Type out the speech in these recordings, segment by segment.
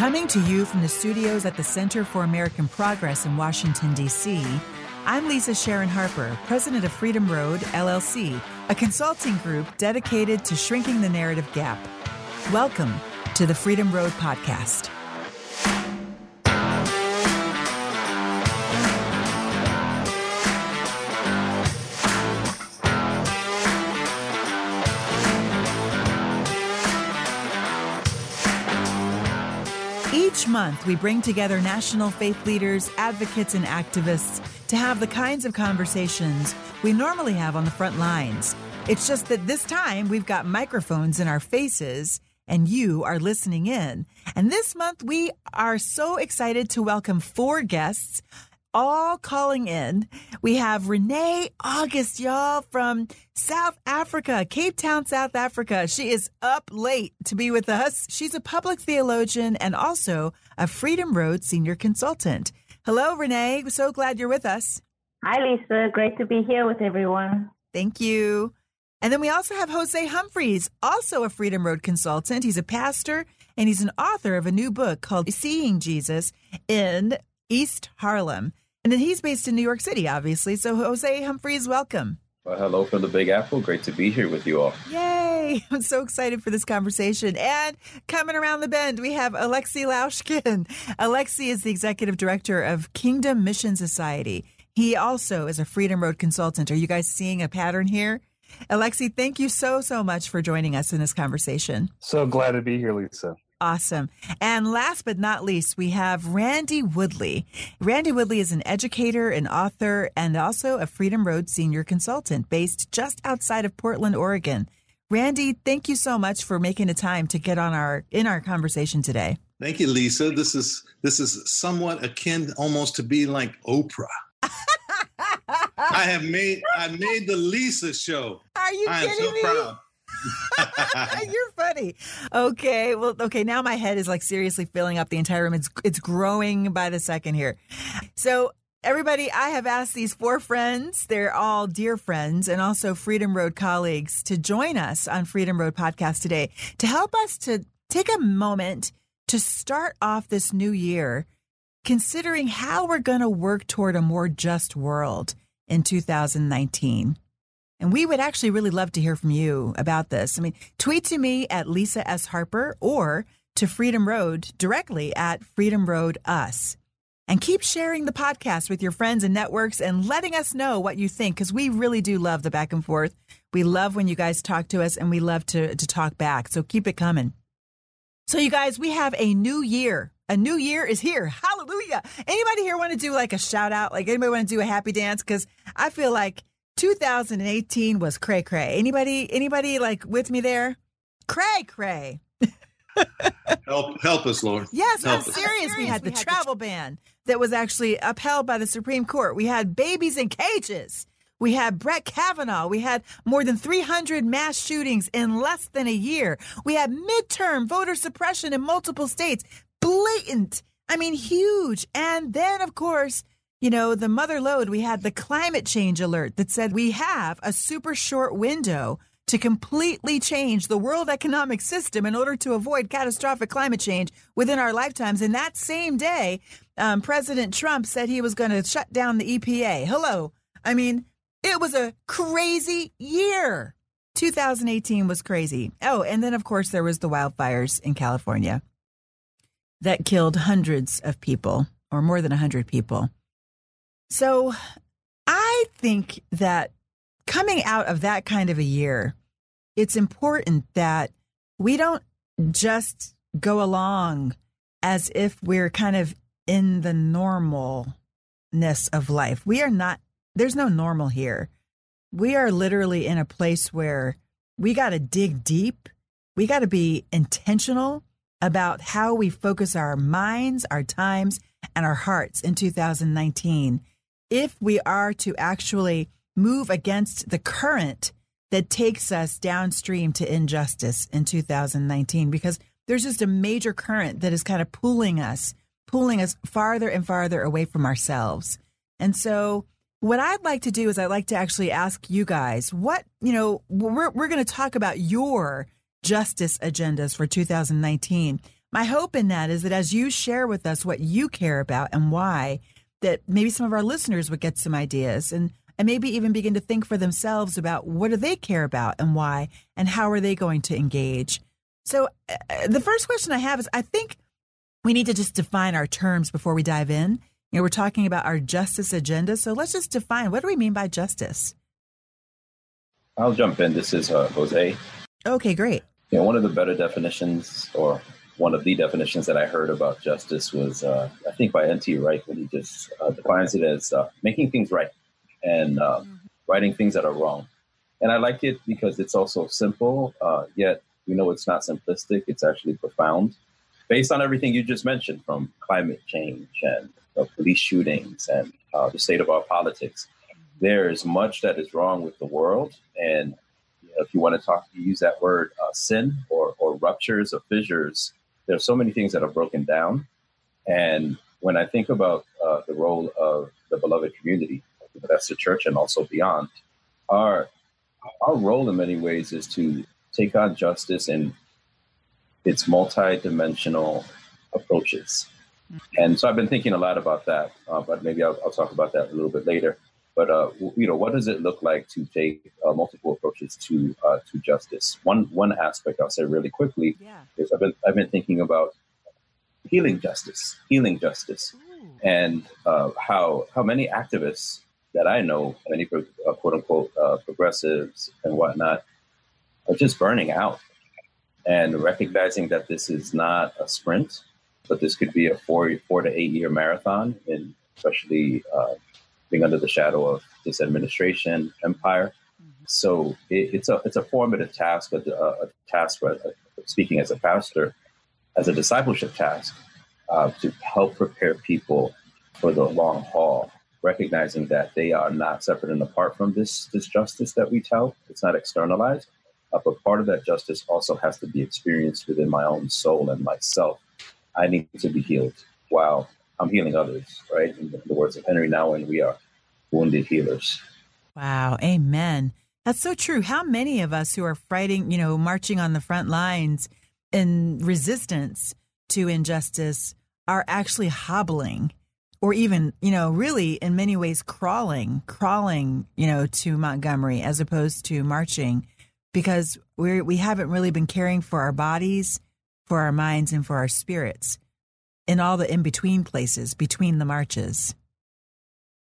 Coming to you from the studios at the Center for American Progress in Washington, D.C., I'm Lisa Sharon Harper, president of Freedom Road, LLC, a consulting group dedicated to shrinking the narrative gap. Welcome to the Freedom Road Podcast. Month, we bring together national faith leaders, advocates, and activists to have the kinds of conversations we normally have on the front lines. It's just that this time we've got microphones in our faces and you are listening in. And this month, we are so excited to welcome four guests all calling in. We have Renee August, y'all, from South Africa, Cape Town, South Africa. She is up late to be with us. She's a public theologian and also a Freedom Road senior consultant. Hello, Renee. So glad you're with us. Hi, Lisa. Great to be here with everyone. Thank you. And then we also have Jose Humphreys, also a Freedom Road consultant. He's a pastor and he's an author of a new book called Seeing Jesus in East Harlem. And then he's based in New York City, obviously. So, Jose Humphreys, welcome. Well, hello from the Big Apple. Great to be here with you all. Yay! I'm so excited for this conversation. And coming around the bend, we have Alexei Laushkin. Alexei is the executive director of Kingdom Mission Society. He also is a Freedom Road consultant. Are you guys seeing a pattern here? Alexei, thank you so, so much for joining us in this conversation. So glad to be here, Lisa. Awesome. And last but not least, we have Randy Woodley. Randy Woodley is an educator, an author, and also a Freedom Road senior consultant based just outside of Portland, Oregon. Randy, thank you so much for making the time to get on our in our conversation today. Thank you, Lisa. This is this is somewhat akin almost to be like Oprah. I have made I made the Lisa show. Are you I kidding am so me? proud. You're funny. Okay, well, okay. Now my head is like seriously filling up the entire room. It's it's growing by the second here. So everybody, I have asked these four friends. They're all dear friends and also Freedom Road colleagues to join us on Freedom Road podcast today to help us to take a moment to start off this new year, considering how we're going to work toward a more just world in 2019. And we would actually really love to hear from you about this. I mean, tweet to me at Lisa S. Harper or to Freedom Road directly at Freedom Road Us. And keep sharing the podcast with your friends and networks and letting us know what you think because we really do love the back and forth. We love when you guys talk to us and we love to, to talk back. So keep it coming. So, you guys, we have a new year. A new year is here. Hallelujah. Anybody here want to do like a shout out? Like anybody want to do a happy dance? Because I feel like 2018 was cray cray. Anybody anybody like with me there? Cray cray. Help help us, Lord. Yes, I'm us. serious. We had the travel ban that was actually upheld by the Supreme Court. We had babies in cages. We had Brett Kavanaugh. We had more than 300 mass shootings in less than a year. We had midterm voter suppression in multiple states. Blatant. I mean, huge. And then, of course, you know, the mother lode, we had the climate change alert that said we have a super short window to completely change the world economic system in order to avoid catastrophic climate change within our lifetimes. And that same day, um, President Trump said he was going to shut down the EPA. Hello. I mean, it was a crazy year. 2018 was crazy. Oh, and then, of course, there was the wildfires in California that killed hundreds of people, or more than 100 people. So I think that coming out of that kind of a year, it's important that we don't just go along as if we're kind of in the normalness of life. We are not, there's no normal here. We are literally in a place where we got to dig deep. We got to be intentional about how we focus our minds, our times, and our hearts in 2019 if we are to actually move against the current that takes us downstream to injustice in 2019 because there's just a major current that is kind of pulling us pulling us farther and farther away from ourselves. And so what i'd like to do is i'd like to actually ask you guys what you know we're, we're going to talk about your justice agendas for 2019 my hope in that is that as you share with us what you care about and why, that maybe some of our listeners would get some ideas and and maybe even begin to think for themselves about what do they care about and why and how are they going to engage. So uh, the first question I have is I think we need to just define our terms before we dive in. You know, we're talking about our justice agenda, so let's just define what do we mean by justice? I'll jump in. This is uh, Jose. Okay, great. You know, one of the better definitions or one of the definitions that I heard about justice was, uh, I think, by N.T. Wright, when he just uh, defines it as uh, making things right and uh, mm-hmm. righting things that are wrong. And I like it because it's also simple, uh, yet we know it's not simplistic. It's actually profound, based on everything you just mentioned, from climate change and police shootings and uh, the state of our politics. There is much that is wrong with the world, and you know, if you want to talk, you use that word uh, sin or, or ruptures or fissures there's so many things that are broken down. And when I think about uh, the role of the beloved community, that's the church and also beyond, our our role in many ways is to take on justice in its multi-dimensional approaches. And so I've been thinking a lot about that, uh, but maybe I'll, I'll, talk about that a little bit later. But uh, you know, what does it look like to take uh, multiple approaches to uh, to justice? One one aspect I'll say really quickly yeah. is I've been I've been thinking about healing justice, healing justice, Ooh. and uh, how how many activists that I know, many uh, quote unquote uh, progressives and whatnot, are just burning out, and recognizing that this is not a sprint, but this could be a four four to eight year marathon, and especially being under the shadow of this administration empire. Mm-hmm. So it, it's a it's a formative task, a, a task. Uh, speaking as a pastor, as a discipleship task, uh, to help prepare people for the long haul, recognizing that they are not separate and apart from this this justice that we tell. It's not externalized, uh, but part of that justice also has to be experienced within my own soul and myself. I need to be healed while I'm healing others, right? In the words of Henry Now, Nouwen, we are wounded healers. Wow. Amen. That's so true. How many of us who are fighting, you know, marching on the front lines in resistance to injustice are actually hobbling or even, you know, really in many ways crawling, crawling, you know, to Montgomery as opposed to marching because we we haven't really been caring for our bodies, for our minds and for our spirits in all the in between places between the marches.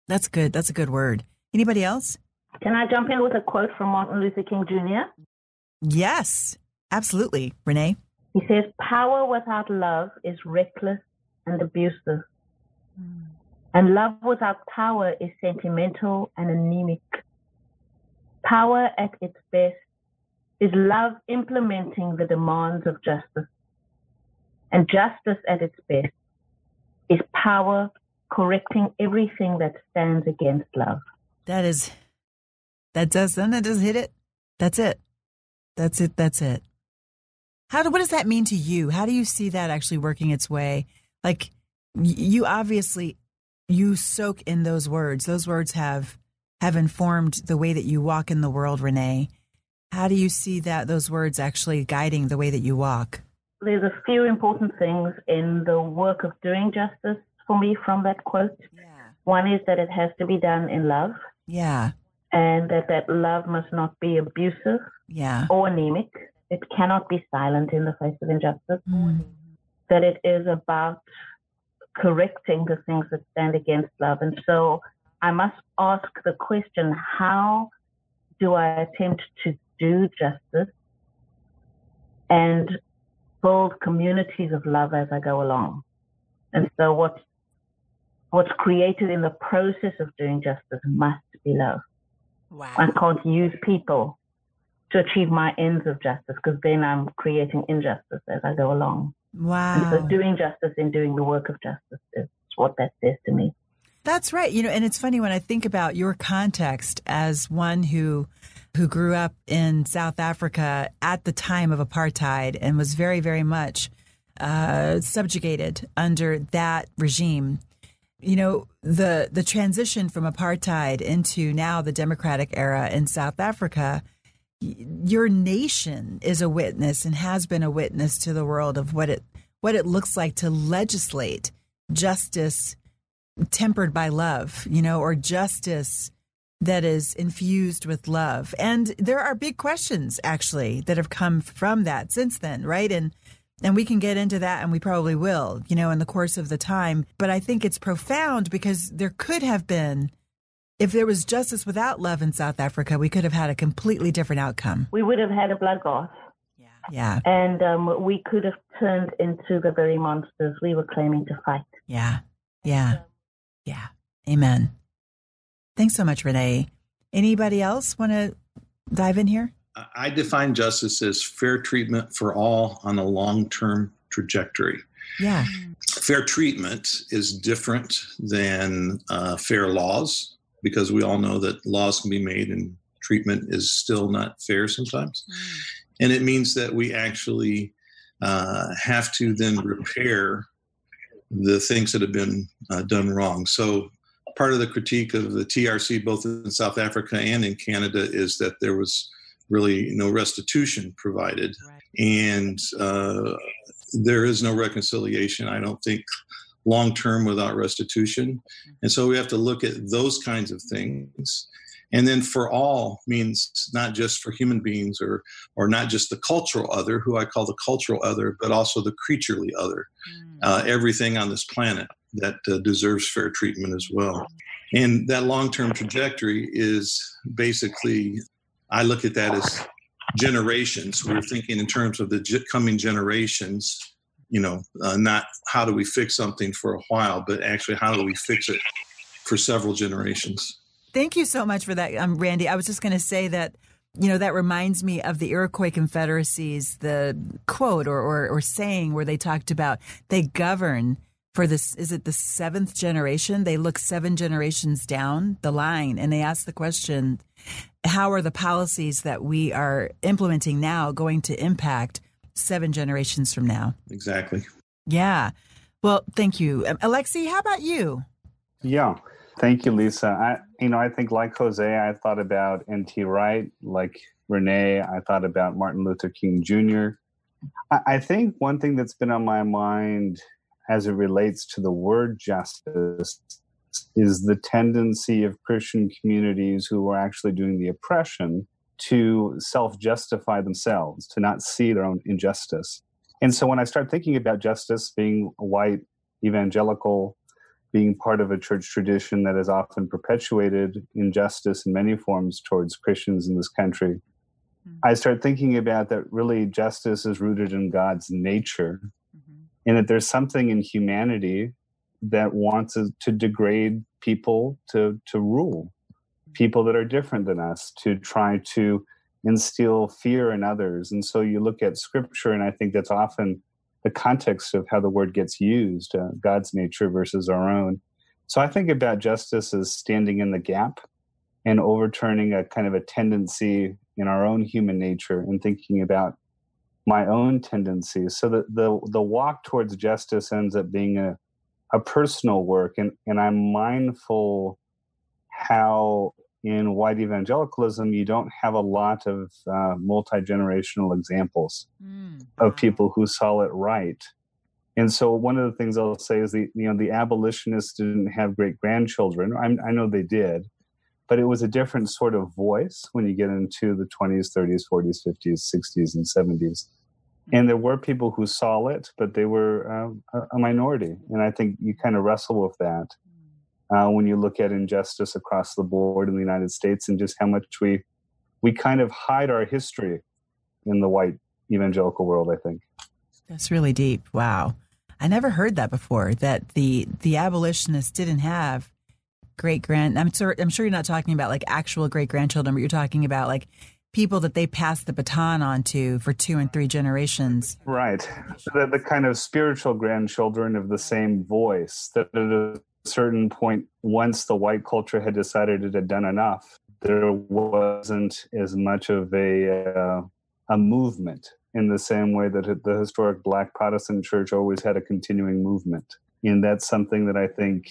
That's good. That's a good word. Anybody else? Can I jump in with a quote from Martin Luther King Jr.? Yes, absolutely. Renee? He says, Power without love is reckless and abusive. Mm. And love without power is sentimental and anemic. Power at its best is love implementing the demands of justice. And justice at its best is power correcting everything that stands against love. That is, that does, that does hit it. That's it. That's it. That's it. How do, what does that mean to you? How do you see that actually working its way? Like you obviously, you soak in those words. Those words have, have informed the way that you walk in the world, Renee. How do you see that those words actually guiding the way that you walk? There's a few important things in the work of doing justice for me from that quote. Yeah. One is that it has to be done in love. Yeah. And that that love must not be abusive. Yeah. Or anemic. It cannot be silent in the face of injustice. Mm. That it is about correcting the things that stand against love. And so I must ask the question how do I attempt to do justice and build communities of love as I go along. And so what's what's created in the process of doing justice must be love. Wow. I can't use people to achieve my ends of justice because then I'm creating injustice as I go along. Wow. And so doing justice and doing the work of justice is what that says to me. That's right. You know, and it's funny when I think about your context as one who who grew up in South Africa at the time of apartheid and was very, very much uh, subjugated under that regime. You know, the the transition from apartheid into now the democratic era in South Africa, your nation is a witness and has been a witness to the world of what it what it looks like to legislate justice tempered by love, you know, or justice that is infused with love. And there are big questions actually that have come from that since then, right? And and we can get into that and we probably will, you know, in the course of the time, but I think it's profound because there could have been if there was justice without love in South Africa, we could have had a completely different outcome. We would have had a bloodbath. Yeah. Yeah. And um, we could have turned into the very monsters we were claiming to fight. Yeah. Yeah. Yeah. Amen. Thanks so much, Renee. Anybody else want to dive in here? I define justice as fair treatment for all on a long term trajectory. Yeah. Fair treatment is different than uh, fair laws because we all know that laws can be made and treatment is still not fair sometimes. Mm. And it means that we actually uh, have to then repair the things that have been uh, done wrong. So part of the critique of the TRC, both in South Africa and in Canada, is that there was really no restitution provided, right. and uh, there is no reconciliation. I don't think long term without restitution, mm-hmm. and so we have to look at those kinds of things. And then for all means not just for human beings or or not just the cultural other, who I call the cultural other, but also the creaturely other, mm. uh, everything on this planet that uh, deserves fair treatment as well. And that long term trajectory is basically, I look at that as generations. We're thinking in terms of the coming generations, you know, uh, not how do we fix something for a while, but actually how do we fix it for several generations. Thank you so much for that, um, Randy. I was just going to say that you know that reminds me of the Iroquois Confederacy's the quote or, or, or saying where they talked about they govern for this is it the seventh generation? They look seven generations down the line and they ask the question how are the policies that we are implementing now going to impact seven generations from now? Exactly. Yeah. Well thank you. Um, alexei how about you? Yeah. Thank you lisa. I you know i think like jose i thought about nt wright. Like renee i thought about martin luther king jr I, I think one thing that's been on my mind as it relates to the word justice is the tendency of Christian communities who are actually doing the oppression to self justify themselves, to not see their own injustice. And so when I start thinking about justice being white, evangelical, being part of a church tradition that has often perpetuated injustice in many forms towards Christians in this country, mm-hmm. I start thinking about that really justice is rooted in God's nature and that there's something in humanity that wants to degrade people to to rule. People that are different than us to try to instill fear in others. And so you look at scripture and i think that's often the context of how the word gets used uh, god's nature versus our own. So i think about justice as standing in the gap and overturning a kind of a tendency in our own human nature and thinking about my own tendencies. So that the the walk towards justice ends up being a a personal work, and and I'm mindful how in white evangelicalism you don't have a lot of uh, multi generational examples mm, wow. of people who saw it right. And so one of the things I'll say is the you know the abolitionists didn't have great grandchildren. i know they did, but it was a different sort of voice when you get into the 20s 30s 40s 50s 60s and 70s and there were people who saw it but they were um, a, minority. And i think you kind of wrestle with that uh, when you look at injustice across the board in the united states and just how much we we kind of hide our history in the white evangelical world i think. That's really deep. Wow. I never heard that before that the the abolitionists didn't have great grand i'm sure i'm sure you're not talking about like actual great grandchildren but you're talking about like people that they pass the baton on to for two and three generations. Right. The, the kind of spiritual grandchildren of the same voice that at a certain point, once the white culture had decided it had done enough, there wasn't as much of a, uh, a movement in the same way that the historic black Protestant church always had a continuing movement. And that's something that I think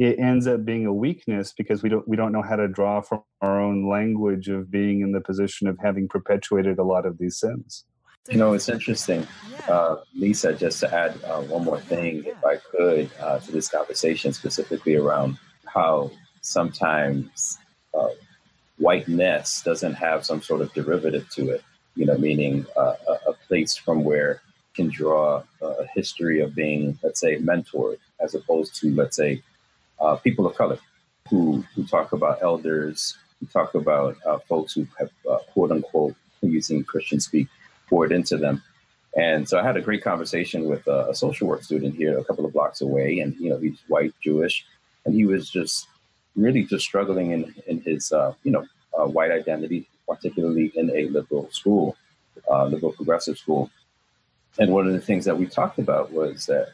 it ends up being a weakness because we don't we don't know how to draw from our own language of being in the position of having perpetuated a lot of these sins. You know, it's interesting, uh, Lisa, just to add uh, one more thing, if I could, uh, to this conversation, specifically around how sometimes uh, whiteness doesn't have some sort of derivative to it, you know, meaning uh, a, a, place from where can draw a history of being, let's say, mentored, as opposed to, let's say, uh, people of color who, who talk about elders, who talk about uh, folks who have, uh, quote unquote, using Christian speak, poured into them. And so I had a great conversation with a, a social work student here a couple of blocks away, and you know he's white Jewish, and he was just really just struggling in in his uh, you know uh, white identity, particularly in a liberal school, uh, liberal progressive school. And one of the things that we talked about was that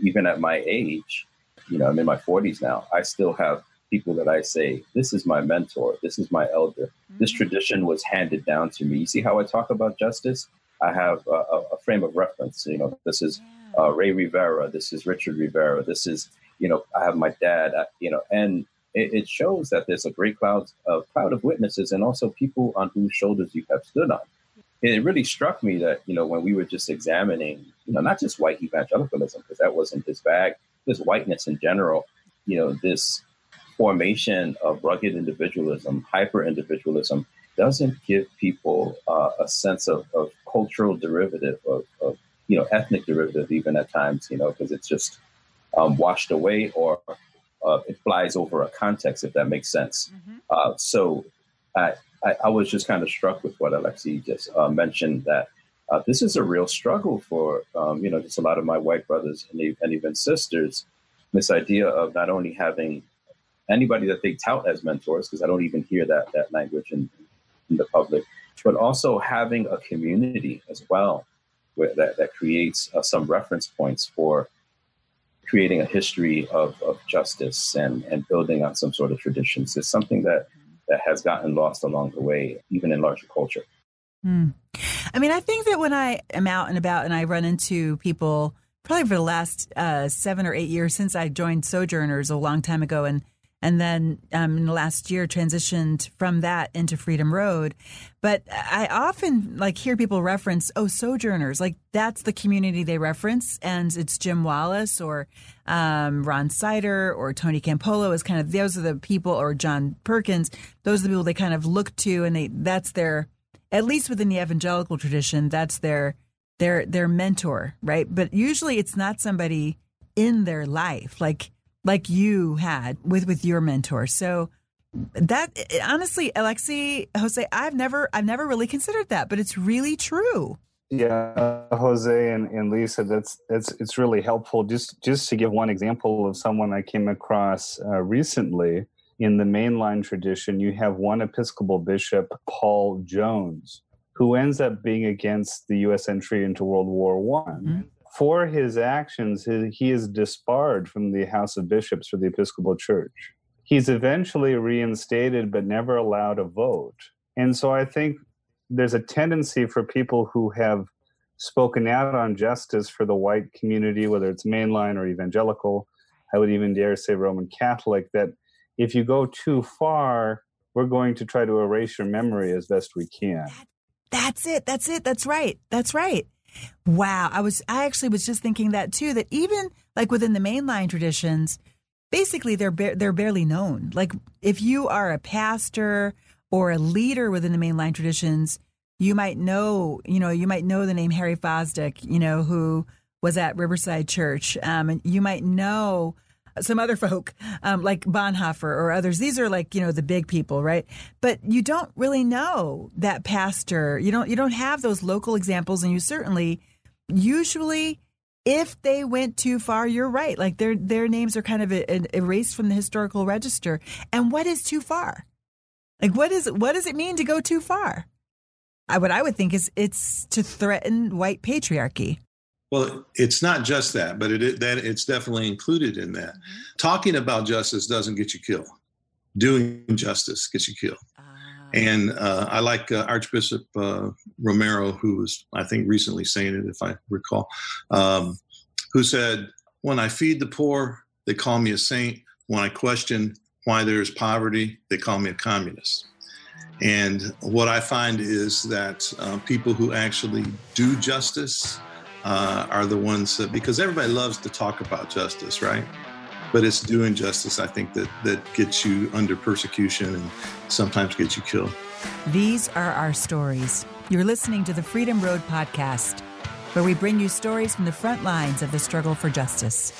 even at my age, you know, I'm in my 40s now, I still have people that I say, this is my mentor, this is my elder. Mm-hmm. This tradition was handed down to me. You see how I talk about justice? I have a, a frame of reference. You know, this is uh, Ray Rivera, this is Richard Rivera, this is, you know, I have my dad, uh, you know, and it, it, shows that there's a great cloud of cloud of witnesses and also people on whose shoulders you have stood on. It really struck me that, you know, when we were just examining, you know, not just white evangelicalism, because that wasn't his bag, just whiteness in general, you know, this formation of rugged individualism, hyper individualism, doesn't give people uh, a sense of, of cultural derivative, of, of, you know, ethnic derivative, even at times, you know, because it's just um, washed away or uh, it flies over a context, if that makes sense. Mm-hmm. Uh, so I, I, I, was just kind of struck with what Alexei just uh, mentioned that uh, this is a real struggle for, um, you know, just a lot of my white brothers and, and even sisters. This idea of not only having anybody that they tout as mentors, because I don't even hear that that language in, in the public, but also having a community as well where, that, that creates uh, some reference points for creating a history of, of justice and, and building on some sort of traditions is something that, that has gotten lost along the way, even in larger culture. Mm. I mean, I think that when I am out and about and I run into people, probably for the last uh, seven or eight years since I joined Sojourners a long time ago, and and then um, in the last year transitioned from that into Freedom Road. But I often like hear people reference, "Oh, Sojourners," like that's the community they reference, and it's Jim Wallis or um, Ron Sider or Tony Campolo is kind of those are the people, or John Perkins. Those are the people they kind of look to, and they that's their at least within the evangelical tradition, that's their their their mentor, right? But usually it's not somebody in their life, like like you had with with your mentor. So that honestly, Alexei, Jose, I've never I've never really considered that, but it's really true. Yeah, Jose and, and Lisa, that's that's it's really helpful. Just just to give one example of someone I came across uh, recently in the mainline tradition, you have one Episcopal bishop, Paul Jones, who ends up being against the U.S. entry into World War One. Mm-hmm for his actions, he is disbarred from the House of Bishops for the Episcopal Church. He's eventually reinstated, but never allowed a vote. And so I think there's a tendency for people who have spoken out on justice for the white community, whether it's mainline or evangelical, I would even dare say Roman Catholic, that if you go too far, we're going to try to erase your memory as best we can. That's it. That's it. That's right. That's right. Wow. I was, I actually was just thinking that too, that even like within the mainline traditions, basically they're, ba- they're barely known. Like if you are a pastor or a leader within the mainline traditions, you might know, you know, you might know the name Harry Fosdick, you know, who was at Riverside Church. Um, and you might know some other folk um, like Bonhoeffer or others. These are like you know the big people, right? But you don't really know that pastor. You don't you don't have those local examples, and you certainly usually if they went too far, you're right. Like their their names are kind of erased from the historical register. And what is too far? Like what is what does it mean to go too far? I, what I would think is it's to threaten white patriarchy. Well, it's not just that, but it that it's definitely included in that. Mm-hmm. Talking about justice doesn't get you killed. Doing justice gets you killed. Uh, and uh, I like uh, Archbishop uh, Romero, who was, I think, recently saying it, if I recall, um, who said, "When I feed the poor, they call me a saint. When I question why there is poverty, they call me a communist." And what I find is that uh, people who actually do justice uh, are the ones that, because everybody loves to talk about justice, right? But it's doing justice, I think, that, that gets you under persecution and sometimes gets you killed. These are our stories. You're listening to the Freedom Road podcast, where we bring you stories from the front lines of the struggle for justice.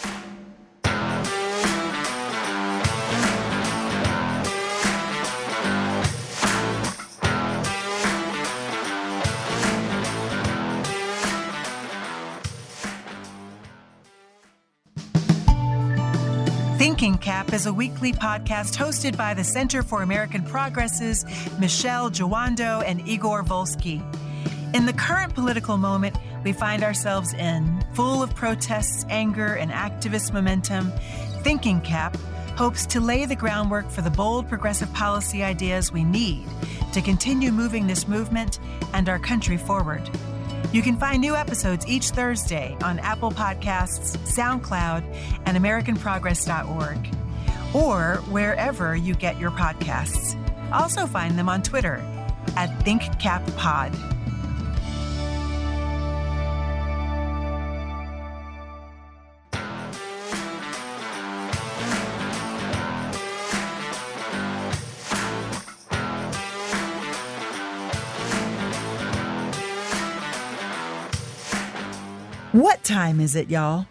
Is a weekly podcast hosted by the Center for American Progress's Michele Jawando and Igor Volsky. In the current political moment we find ourselves in, full of protests, anger, and activist momentum, Thinking Cap hopes to lay the groundwork for the bold progressive policy ideas we need to continue moving this movement and our country forward. You can find new episodes each Thursday on Apple Podcasts, SoundCloud, and AmericanProgress.org, or wherever you get your podcasts. Also find them on Twitter at ThinkCapPod. What time is it, y'all?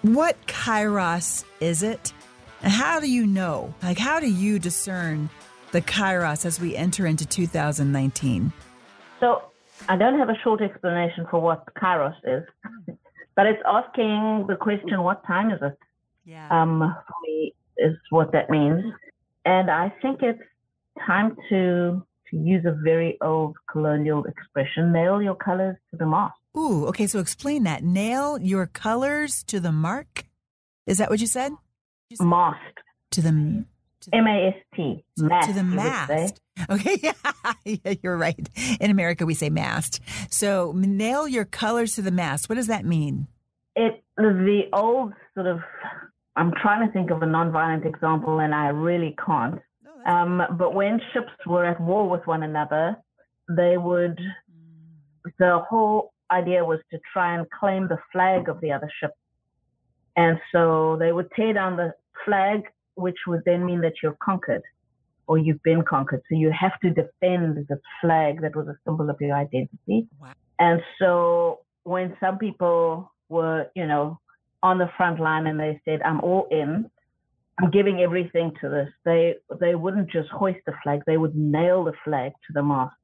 What kairos is it? And how do you know? Like, how do you discern the kairos as we enter into 2019? So, I don't have a short explanation for what kairos is, but it's asking the question, what time is it? Yeah. Um, for me, is what that means. And I think it's time to, to use a very old colonial expression nail your colors to the mast. Ooh, okay. So explain that. Nail your colors to the mark. Is that what you said? Mast. To the M A S T. Mast. To the mast. Okay, yeah, you're right. In America, we say mast. So nail your colors to the mast. What does that mean? It the old sort of. I'm trying to think of a nonviolent example, and I really can't. Um, but when ships were at war with one another, they would. The whole idea was to try and claim the flag of the other ship. And so they would tear down the flag, which would then mean that you're conquered or you've been conquered. So you have to defend the flag that was a symbol of your identity. Wow. And so when some people were, you know, on the front line and they said, I'm all in, I'm giving everything to this, they they wouldn't just hoist the flag, they would nail the flag to the mast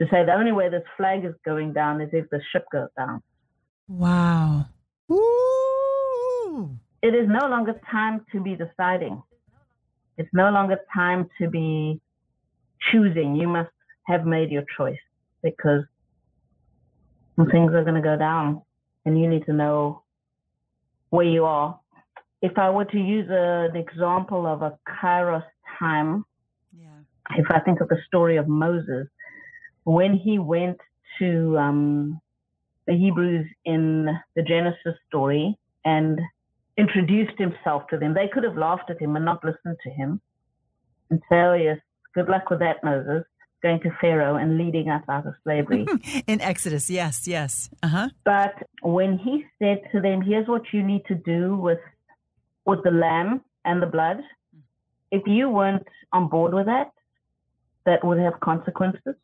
to say the only way this flag is going down is if the ship goes down. Wow. Woo! It is no longer time to be deciding. It's no longer time to be choosing. You must have made your choice because things are going to go down and you need to know where you are. If I were to use a, an example of a Kairos time, Yeah. if I think of the story of Moses, when he went to um, the Hebrews in the Genesis story and introduced himself to them, they could have laughed at him and not listened to him and say, oh, yes, good luck with that, Moses, going to Pharaoh and leading us out of slavery. In Exodus, yes, yes. Uh huh. but when he said to them, here's what you need to do with, with the lamb and the blood, if you weren't on board with that, that would have consequences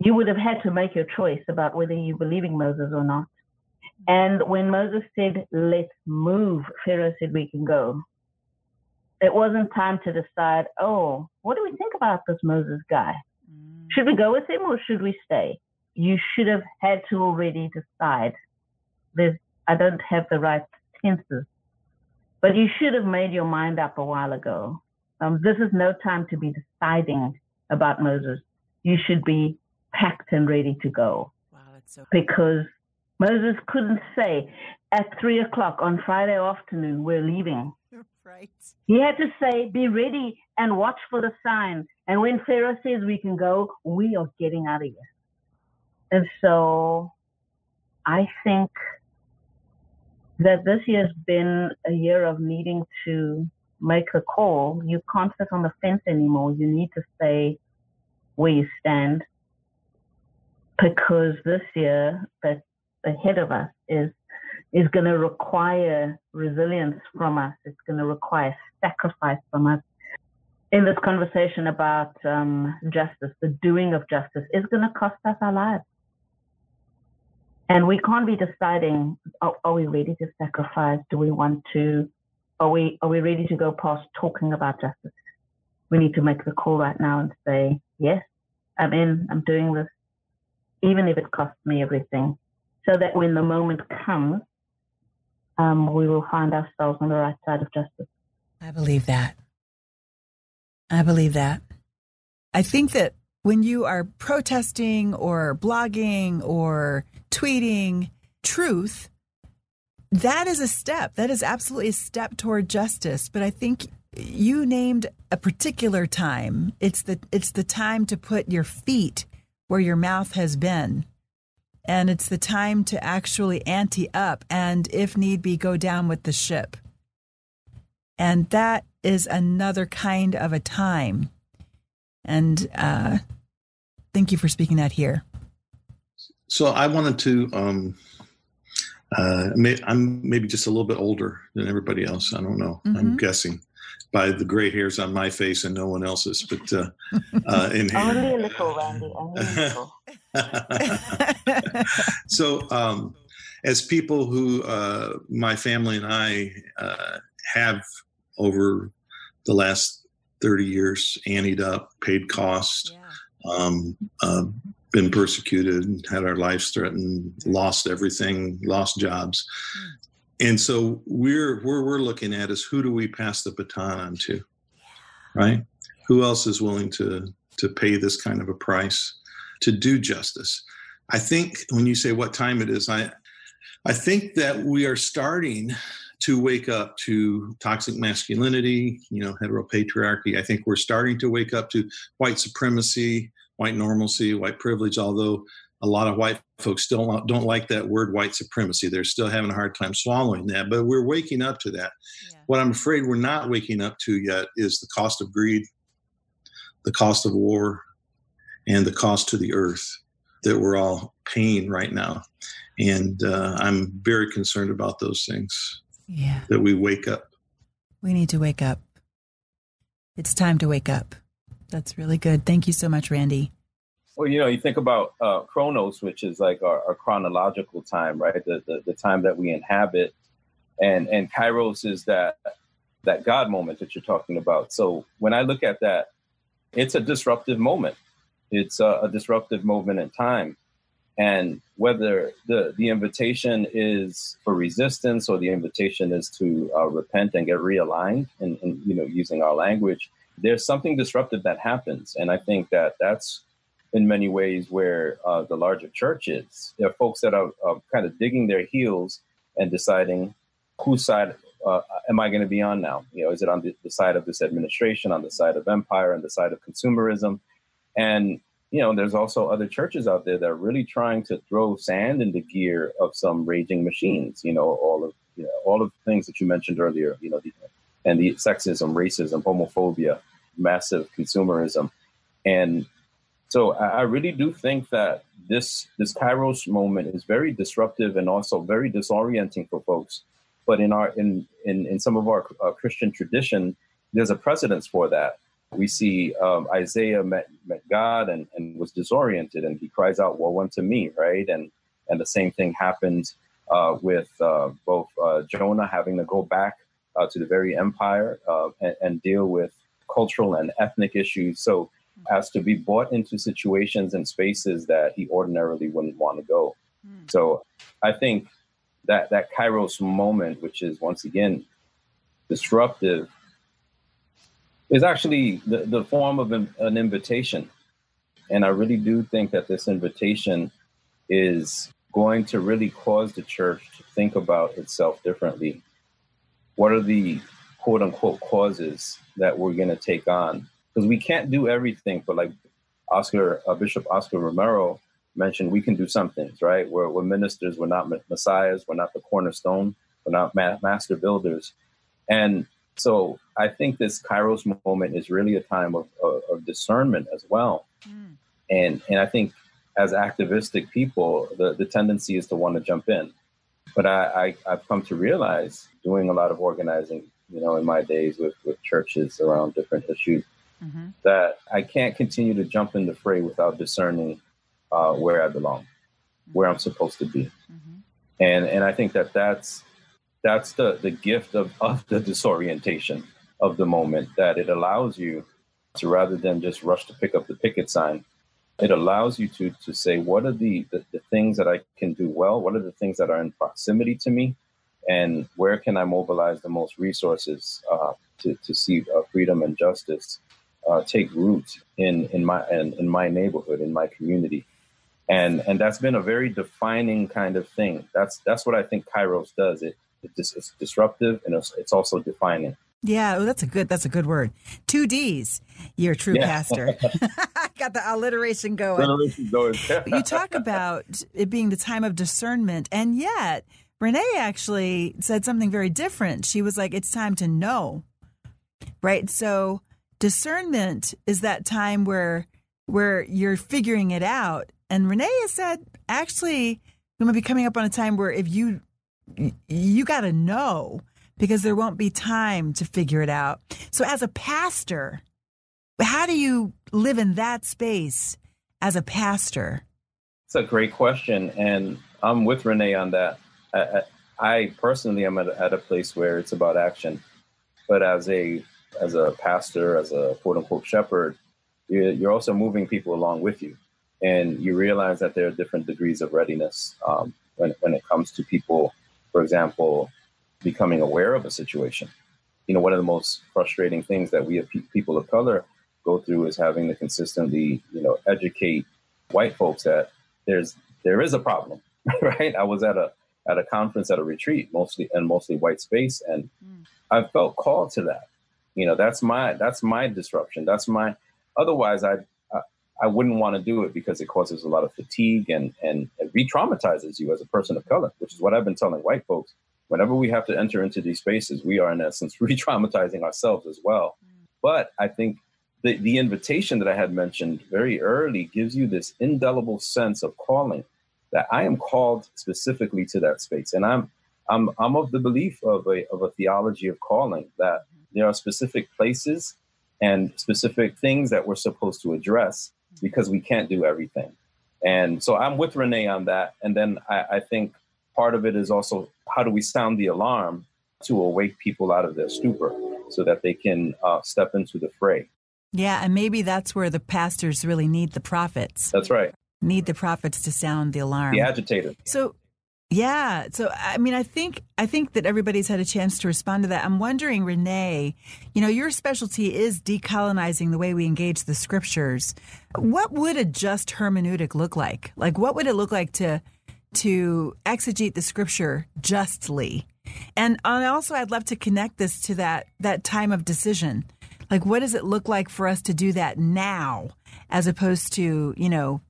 you would have had to make your choice about whether you believe in Moses or not. And when Moses said, let's move, Pharaoh said, we can go. It wasn't time to decide, oh, what do we think about this Moses guy? Should we go with him or should we stay? You should have had to already decide. There's, I don't have the right tenses, but you should have made your mind up a while ago. Um, this is no time to be deciding about Moses. You should be packed and ready to go. Wow, that's so. Because Moses couldn't say, at three o'clock on Friday afternoon, we're leaving. Right. He had to say, be ready and watch for the sign. And when Pharaoh says we can go, we are getting out of here. And so I think that this year has been a year of needing to make a call. You can't sit on the fence anymore. You need to say, where you stand because this year that's ahead of us is is going to require resilience from us. It's going to require sacrifice from us. In this conversation about um, justice, the doing of justice is going to cost us our lives. And we can't be deciding, are, are, we ready to sacrifice? Do we want to, are we, are we ready to go past talking about justice? We need to make the call right now and say, yes, I'm in, I'm doing this, even if it costs me everything. So that when the moment comes, um, we will find ourselves on the right side of justice. I believe that. I believe that. I think that when you are protesting or blogging or tweeting truth, that is a step. That is absolutely a step toward justice. But I think you named a particular time. It's the it's the time to put your feet where your mouth has been. And it's the time to actually ante up and if need be go down with the ship. And that is another kind of a time. And uh, thank you for speaking that here. So I wanted to um, uh, may, I'm maybe just a little bit older than everybody else. I don't know. Mm-hmm. I'm guessing by the gray hairs on my face and no one else's, but uh, uh, in here. Only a little, Randy. Only a little. so, um, as people who uh, my family and I uh, have over the last 30 years anteed up, paid cost, yeah. um, uh, been persecuted, had our lives threatened, lost everything, lost jobs. And so we're where we're looking at is who do we pass the baton on to? Right? Who else is willing to to pay this kind of a price to do justice? I think when you say what time it is, I I think that we are starting to wake up to toxic masculinity, you know, heteropatriarchy. I think we're starting to wake up to white supremacy, white normalcy, white privilege, although a lot of white folks still don't like that word white supremacy. They're still having a hard time swallowing that, but we're waking up to that. Yeah. What I'm afraid we're not waking up to yet is the cost of greed, the cost of war, and the cost to the earth that we're all paying right now. And uh, I'm very concerned about those things. Yeah. That we wake up. We need to wake up. It's time to wake up. That's really good. Thank you so much, Randy. Well, you know, you think about uh, Chronos, which is like our, our chronological time, right? The, the, the time that we inhabit, and and Kairos is that that God moment that you're talking about. So when I look at that, it's a disruptive moment. It's a, a disruptive moment in time, and whether the the invitation is for resistance or the invitation is to uh, repent and get realigned, and, and you know, using our language there's something disruptive that happens. And I think that that's in many ways where uh, the larger church is. There are folks that are, are kind of digging their heels and deciding whose side uh, am I going to be on now? You know, is it on the, the, side of this administration, on the side of empire, on the side of consumerism? And you know, there's also other churches out there that are really trying to throw sand in the gear of some raging machines. You know, all of you know, all of the things that you mentioned earlier. You know, the, and the sexism, racism, homophobia, massive consumerism. And so I, really do think that this this Kairos moment is very disruptive and also very disorienting for folks. But in our in in, in some of our uh, Christian tradition, there's a precedence for that. We see um, Isaiah met, met God and, and was disoriented, and he cries out, "Woe unto me!" Right, and and the same thing happened uh, with uh, both uh, Jonah having to go back uh, to the very empire uh, and, and, deal with cultural and ethnic issues. So as to be brought into situations and spaces that he ordinarily wouldn't want to go. Mm. So I think that that Kairos moment, which is once again disruptive, is actually the, the form of an, an invitation. And I really do think that this invitation is going to really cause the church to think about itself differently. What are the quote unquote causes that we're going to take on because we can't do everything. But like Oscar uh, Bishop Oscar Romero mentioned, we can do some things, right? We're, we're ministers, we're not messiahs, we're not the cornerstone, we're not ma- master builders, and So I think this Kairos moment is really a time of, of, of discernment as well. Mm. And, and I think as activistic people, the, the tendency is to want to jump in. But I, I, have come to realize doing a lot of organizing, you know, in my days with, with churches around different issues, mm-hmm. that I can't continue to jump in the fray without discerning uh, where I belong, where I'm supposed to be. Mm-hmm. And, and I think that that's, that's the, the gift of, of the disorientation of the moment, that it allows you to rather than just rush to pick up the picket sign, it allows you to to say what are the, the, the things that I can do well, what are the things that are in proximity to me, and where can I mobilize the most resources uh, to to see uh, freedom and justice uh, take root in in my in, in my neighborhood, in my community, and and that's been a very defining kind of thing. That's that's what I think Kairos does. It, it it's disruptive and it's, it's also defining. Yeah, oh, that's a good that's a good word. Two D's. You're a true yeah. pastor. Got the alliteration going. Alliteration going. you talk about it being the time of discernment, and yet Renee actually said something very different. She was like, "It's time to know." Right. So discernment is that time where where you're figuring it out, and Renee has said, actually, we might be coming up on a time where if you you got to know because there won't be time to figure it out. So, as a pastor, how do you live in that space as a pastor? It's a great question. And I'm with Renee on that. I, I personally am at, at, a place where it's about action. But as a as a pastor, as a quote unquote shepherd, you're, also moving people along with you. And you realize that there are different degrees of readiness um, when, when it comes to people, for example, becoming aware of a situation. You know, one of the most frustrating things that we people of color go through is having to consistently, you know, educate white folks that there's there is a problem, right? I was at a at a conference at a retreat, mostly and mostly white space, and mm. I felt called to that. You know, that's my that's my disruption. That's my. Otherwise, I I, I wouldn't want to do it because it causes a lot of fatigue and and it re-traumatizes you as a person of color, which is what I've been telling white folks whenever we have to enter into these spaces, we are in essence re-traumatizing ourselves as well. But I think the, the invitation that I had mentioned very early gives you this indelible sense of calling that I am called specifically to that space. And I'm I'm I'm of the belief of a of a theology of calling that there are specific places and specific things that we're supposed to address because we can't do everything. And so I'm with Renee on that. And then I, I think part of it is also how do we sound the alarm to awake people out of their stupor so that they can uh, step into the fray. Yeah, and maybe that's where the pastors really need the prophets. That's right. Need the prophets to sound the alarm. The agitator. So yeah, so I mean I think I think that everybody's had a chance to respond to that. I'm wondering Renee, you know, your specialty is decolonizing the way we engage the scriptures. What would a just hermeneutic look like? Like what would it look like to to exegete the scripture justly. And also, I'd love to connect this to that that time of decision. Like, what does it look like for us to do that now, as opposed to you know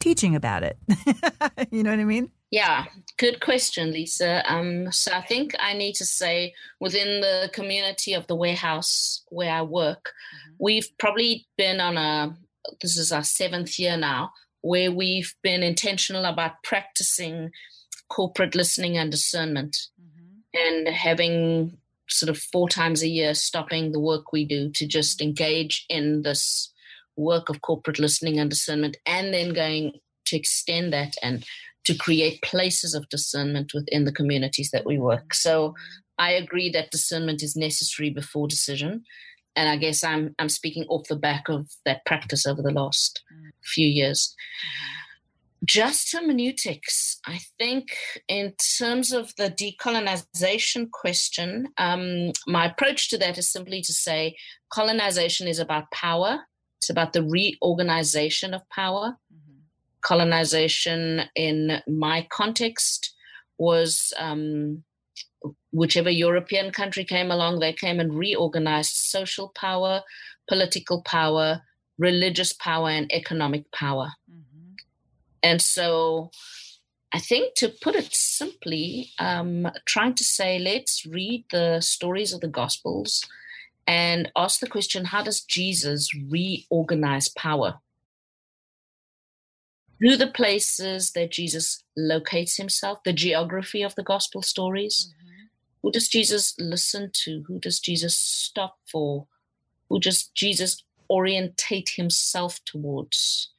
teaching about it? you know what I mean? Yeah, good question, Lisa. Um, so I think I need to say within the community of the warehouse where I work, mm-hmm. we've probably been on a this is our seventh year now where we've been intentional about practicing corporate listening and discernment mm-hmm. and having sort of four times a year stopping the work we do to just engage in this work of corporate listening and discernment and then going to extend that and to create places of discernment within the communities that we work. So. I agree that discernment is necessary before decision and I guess I'm I'm speaking off the back of that practice over the last few years. Just hermeneutics, I think, in terms of the decolonization question, um, my approach to that is simply to say colonization is about power. It's about the reorganization of power. Mm-hmm. Colonization, in my context, was um, whichever European country came along, they came and reorganized social power, political power, religious power, and economic power. Mm-hmm. And so I think to put it simply, um, trying to say, let's read the stories of the Gospels and ask the question how does Jesus reorganize power? Through the places that Jesus locates himself, the geography of the Gospel stories. Mm-hmm. Who does Jesus listen to? Who does Jesus stop for? Who does Jesus orientate himself towards?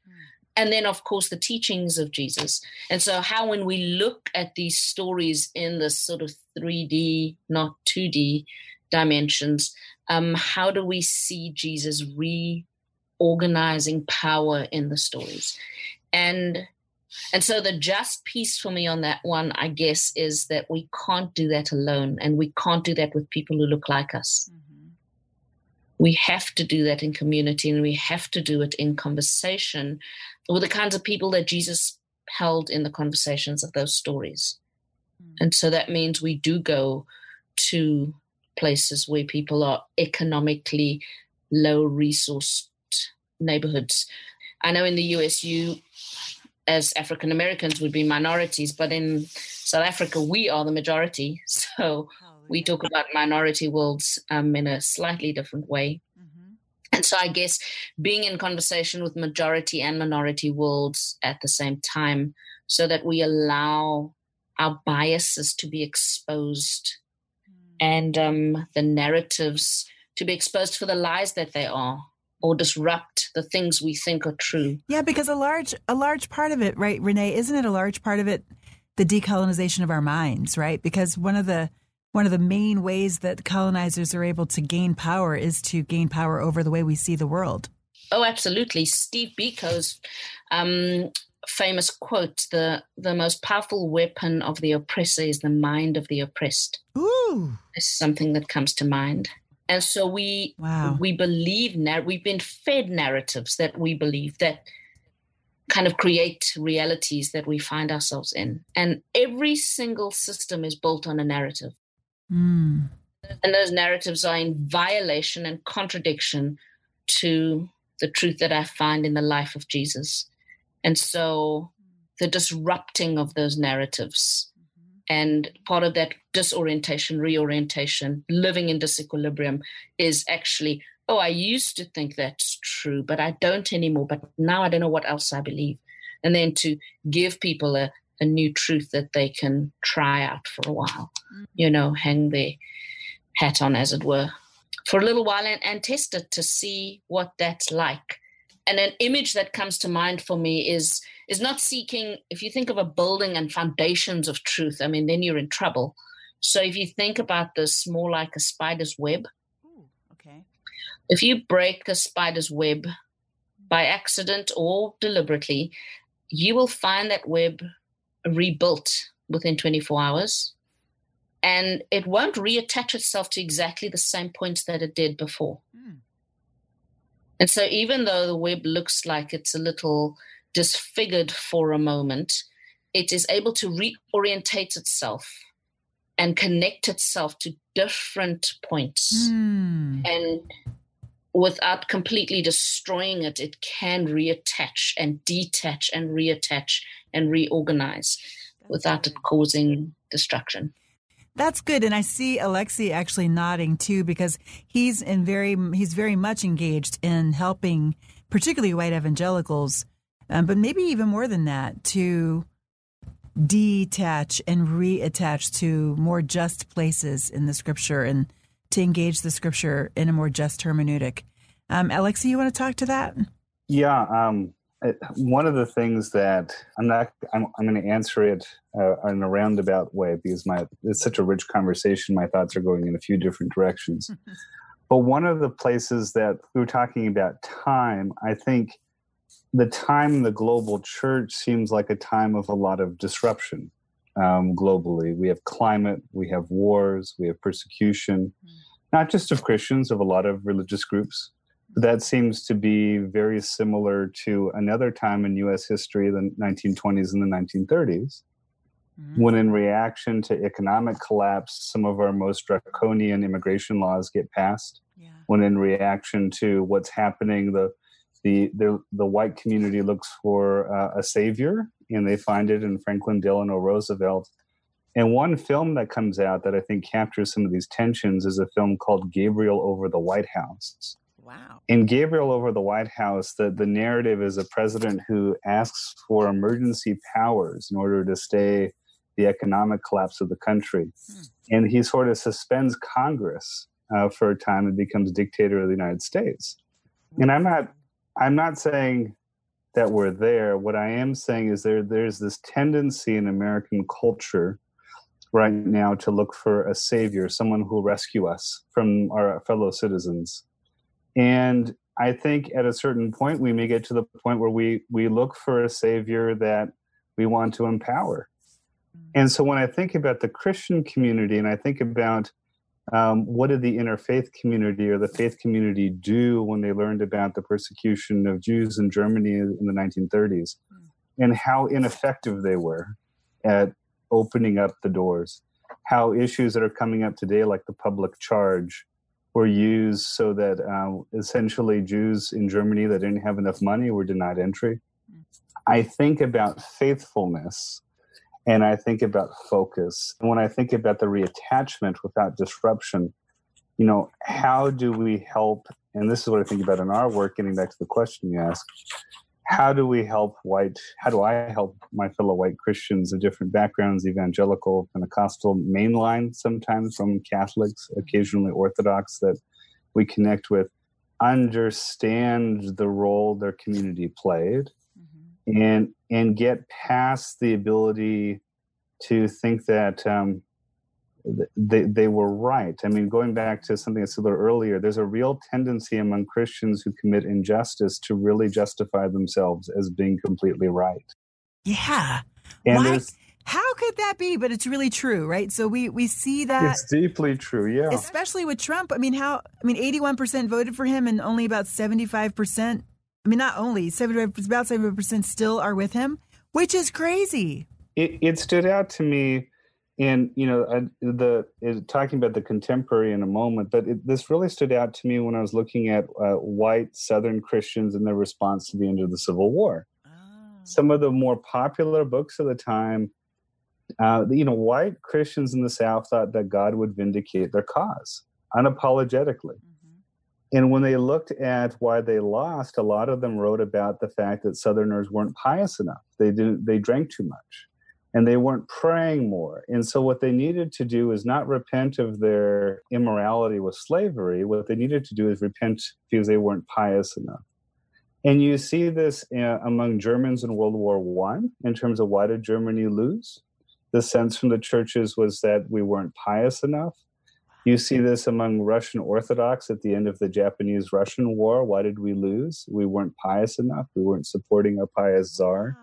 and then of course the teachings of jesus and so how when we look at these stories in the sort of 3d not 2d dimensions um, how do we see jesus reorganizing power in the stories and and so the just piece for me on that one i guess is that we can't do that alone and we can't do that with people who look like us mm-hmm. we have to do that in community and we have to do it in conversation with the kinds of people that Jesus held in the conversations of those stories. Mm. And so that means we do go to places where people are economically low resourced neighborhoods. I know in the US, you as African Americans would be minorities, but in South Africa, we are the majority. So we talk about minority worlds um, in a slightly different way. And so I guess being in conversation with majority and minority worlds at the same time so that we allow our biases to be exposed mm. and um, the narratives to be exposed for the lies that they are or disrupt the things we think are true. Yeah, because a large a large part of it, right, Renee, isn't it a large part of it the decolonization of our minds, right? Because one of the one of the main ways that colonizers are able to gain power is to gain power over the way we see the world. Oh, absolutely. Steve Biko's um, famous quote: "the The most powerful weapon of the oppressor is the mind of the oppressed." Ooh, this is something that comes to mind. And so we wow. we believe now we've been fed narratives that we believe that kind of create realities that we find ourselves in. And every single system is built on a narrative. Mm. And those narratives are in violation and contradiction to the truth that I find in the life of Jesus. And so the disrupting of those narratives and part of that disorientation, reorientation, living in disequilibrium is actually, oh, I used to think that's true, but I don't anymore. But now I don't know what else I believe. And then to give people a, a new truth that they can try out for a while, mm-hmm. you know, hang their hat on, as it were, for a little while and, and test it to see what that's like. And an image that comes to mind for me is is not seeking. If you think of a building and foundations of truth, I mean, then you're in trouble. So if you think about this more like a spider's web, Ooh, okay. If you break a spider's web by accident or deliberately, you will find that web rebuilt within 24 hours and it won't reattach itself to exactly the same points that it did before. Mm. And so, even though the web looks like it's a little disfigured for a moment, it is able to reorientate itself and connect itself to different points. Mm. And without completely destroying it, it can reattach and detach and reattach and reorganize That's without it causing destruction. That's good, and I see Alexei actually nodding too because he's in very he's very much engaged in helping, particularly white evangelicals, um, but maybe even more than that, to detach and reattach to more just places in the scripture and to engage the scripture in a more just hermeneutic. Um, Alexei, you want to talk to that? Yeah. Um, one of the things that I'm not, I'm, I'm going to answer it uh, in a roundabout way because my it's such a rich conversation. My thoughts are going in a few different directions. but one of the places that we were talking about time, I think the time in the global church seems like a time of a lot of disruption um, globally. We have climate, we have wars, we have persecution, mm. not just of Christians, of a lot of religious groups. That seems to be very similar to another time in US history, the 1920s and the 1930s, mm. when, in reaction to economic collapse, some of our most draconian immigration laws get passed. Yeah. When, in reaction to what's happening, the the the, the white community looks for uh, a savior, and they find it in Franklin Delano Roosevelt. And one film that comes out that I think captures some of these tensions is a film called Gabriel over the White House. Wow. In Gabriel over the White House, the, the narrative is a president who asks for emergency powers in order to stay the economic collapse of the country. Hmm. And he sort of suspends Congress uh, for a time and becomes dictator of the United States. And I'm not I'm not saying that we're there. What I am saying is there there's this tendency in American culture right now to look for a savior, someone who will rescue us from our fellow citizens. And I think at a certain point we may get to the point where we we look for a savior that we want to empower. Mm. And so when I think about the Christian community and I think about um, what did the interfaith community or the faith community do when they learned about the persecution of Jews in Germany in the 1930s hmm. and how ineffective they were at opening up the doors? How issues that are coming up today, like the public charge, were used so that uh, essentially Jews in Germany that didn't have enough money were denied entry. Hmm. I think about faithfulness and I think about focus. And when I think about the reattachment without disruption, you know, how do we help? And this is what I think about in our work, getting back to the question you asked. How do we help white? How do I help my fellow white Christians of different backgrounds, evangelical, Pentecostal, mainline, sometimes from Catholics, occasionally Orthodox, that we connect with, understand the role their community played, and and get past the ability to think that um, they, they were right. I mean, going back to something I said earlier, there's a real tendency among Christians who commit injustice to really justify themselves as being completely right. Yeah. And Why? How could that be? But it's really true, right? So we we see that it's deeply true, yeah. Especially with Trump. I mean, how? I mean, eighty-one percent voted for him, and only about seventy-five percent I mean, not only 75, about 75% still are with him, which is crazy. It, it stood out to me in, you know, the talking about the contemporary in a moment, but it, this really stood out to me when I was looking at uh, white Southern Christians and their response to the end of the Civil War. Oh. Some of the more popular books of the time, uh, you know, white Christians in the South thought that God would vindicate their cause unapologetically. And when they looked at why they lost, a lot of them wrote about the fact that Southerners weren't pious enough. They didn't. They drank too much, and they weren't praying more. And so, what they needed to do is not repent of their immorality with slavery. What they needed to do is repent because they weren't pious enough. And you see this uh, among Germans in World War One in terms of why did Germany lose? The sense from the churches was that we weren't pious enough you see this among Russian Orthodox at the end of the Japanese Russian War. Why did we lose? We weren't pious enough. We weren't supporting our pious czar.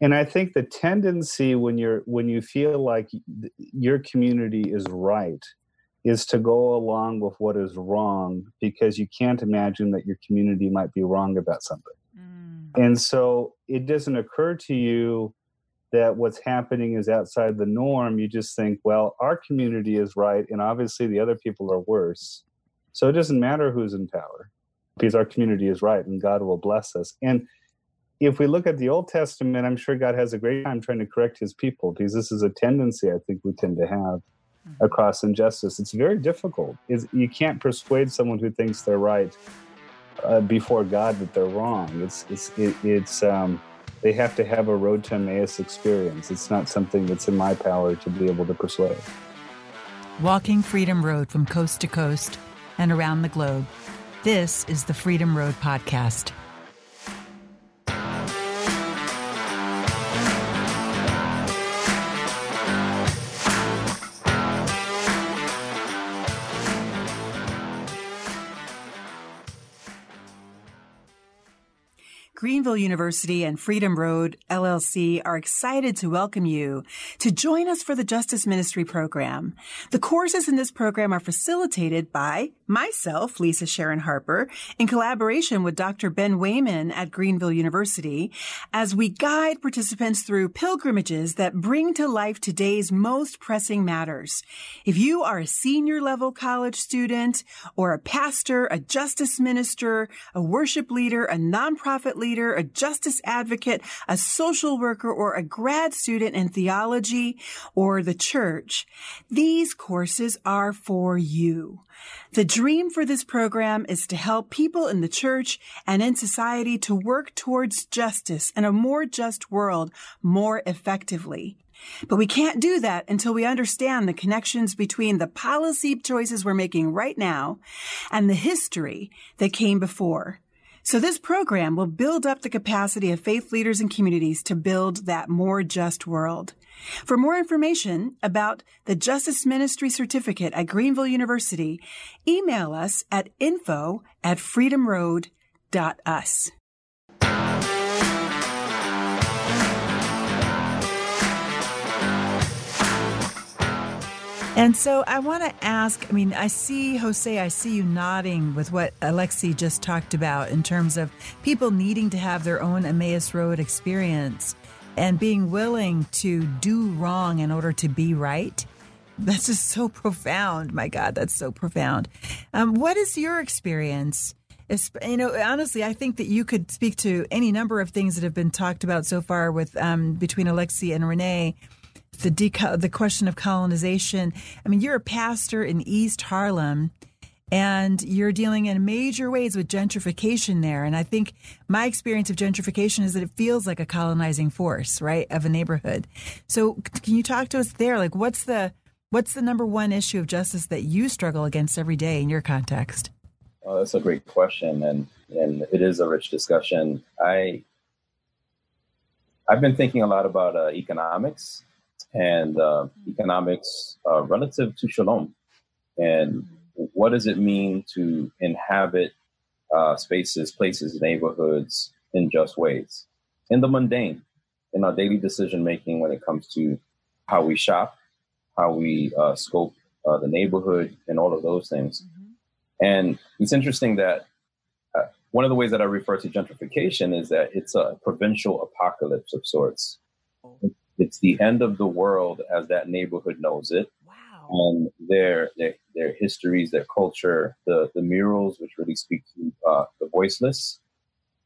And I think the tendency when you're when you feel like your community is right is to go along with what is wrong because you can't imagine that your community might be wrong about something. Mm. And so it doesn't occur to you that what's happening is outside the norm, you just think, well, our community is right, and obviously the other people are worse. So it doesn't matter who's in power because our community is right and God will bless us. And if we look at the Old Testament, I'm sure God has a great time trying to correct his people because this is a tendency I think we tend to have mm-hmm. across injustice. It's very difficult. It's, you can't persuade someone who thinks they're right uh, before God that they're wrong. It's, it's, it, it's, um, they have to have a road to Emmaus experience. It's not something that's in my power to be able to persuade. Walking Freedom Road from coast to coast and around the globe. This is the Freedom Road Podcast. Greenville University and Freedom Road LLC are excited to welcome you to join us for the Justice Ministry program. The courses in this program are facilitated by myself, Lisa Sharon Harper, in collaboration with Dr. Ben Wayman at Greenville University, as we guide participants through pilgrimages that bring to life today's most pressing matters. If you are a senior level college student or a pastor, a justice minister, a worship leader, a nonprofit leader, leader, a justice advocate, a social worker, or a grad student in theology or the church, these courses are for you. The dream for this program is to help people in the church and in society to work towards justice and a more just world more effectively. But we can't do that until we understand the connections between the policy choices we're making right now and the history that came before. So this program will build up the capacity of faith leaders and communities to build that more just world. For more information about the Justice Ministry Certificate at Greenville University, email us at info at freedomroad.us. And so I want to ask I mean, I see, Jose, I see you nodding with what Alexei just talked about in terms of people needing to have their own Emmaus Road experience and being willing to do wrong in order to be right. That's just so profound. My God, that's so profound. Um, what is your experience? you know, honestly, I think that you could speak to any number of things that have been talked about so far with um, between Alexei and Renee the the question of colonization. I mean, you're a pastor in East Harlem and you're dealing in major ways with gentrification there. And I think my experience of gentrification is that it feels like a colonizing force, right, of a neighborhood. So can you talk to us there? Like, what's the what's the number one issue of justice that you struggle against every day in your context? Oh, that's a great question, and and it is a rich discussion. I I've been thinking a lot about uh, economics and uh, economics uh, relative to shalom. And what does it mean to inhabit uh, spaces, places, neighborhoods in just ways? In the mundane, in our daily decision making when it comes to how we shop, how we uh, scope uh, the neighborhood, and all of those things. Mm-hmm. And it's interesting that uh, one of the ways that I refer to gentrification is that it's a provincial apocalypse of sorts. It's the end of the world as that neighborhood knows it. Wow. And their, their their histories, their culture, the the murals, which really speak to uh, the voiceless,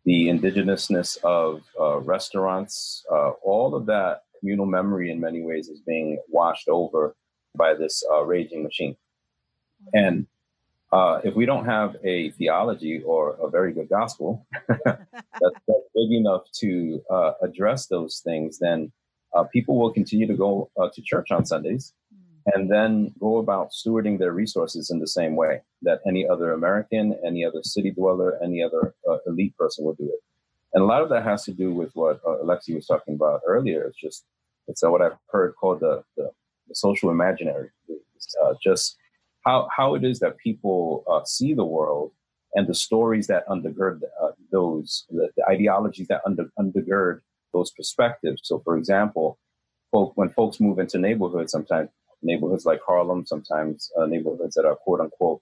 the indigenousness of uh, restaurants, uh, all of that communal memory in many ways is being washed over by this uh, raging machine. And uh, if we don't have a theology or a very good gospel that's, that's, big enough to uh, address those things, then uh, people will continue to go uh, to church on Sundays hmm. and then go about stewarding their resources in the same way that any other American, any other city dweller, any other uh, elite person will do it. And a lot of that has to do with what uh, Alexei was talking about earlier. It's just, it's uh, what I've heard called the, the, the social imaginary. It's, uh, just how, how it is that people see the world and the stories that undergird those, the, the, ideologies that under, undergird those perspectives. So, for example, folk, when folks move into neighborhoods, sometimes neighborhoods like Harlem, sometimes uh, neighborhoods that are quote unquote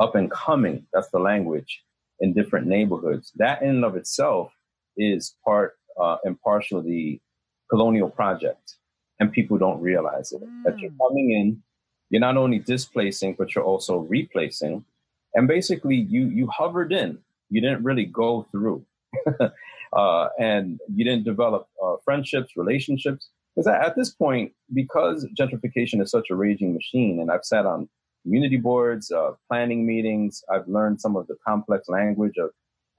up and coming, that's the language in different neighborhoods. That in and of itself is part uh, and partial of the colonial project. And people don't realize it. Mm. That you're coming in, you're not only displacing, but you're also replacing. And basically, you you hovered in. You didn't really go through. uh, and you didn't develop uh, friendships, relationships. Because at this point, because gentrification is such a raging machine, and I've sat on community boards, uh, planning meetings, I've learned some of the complex language of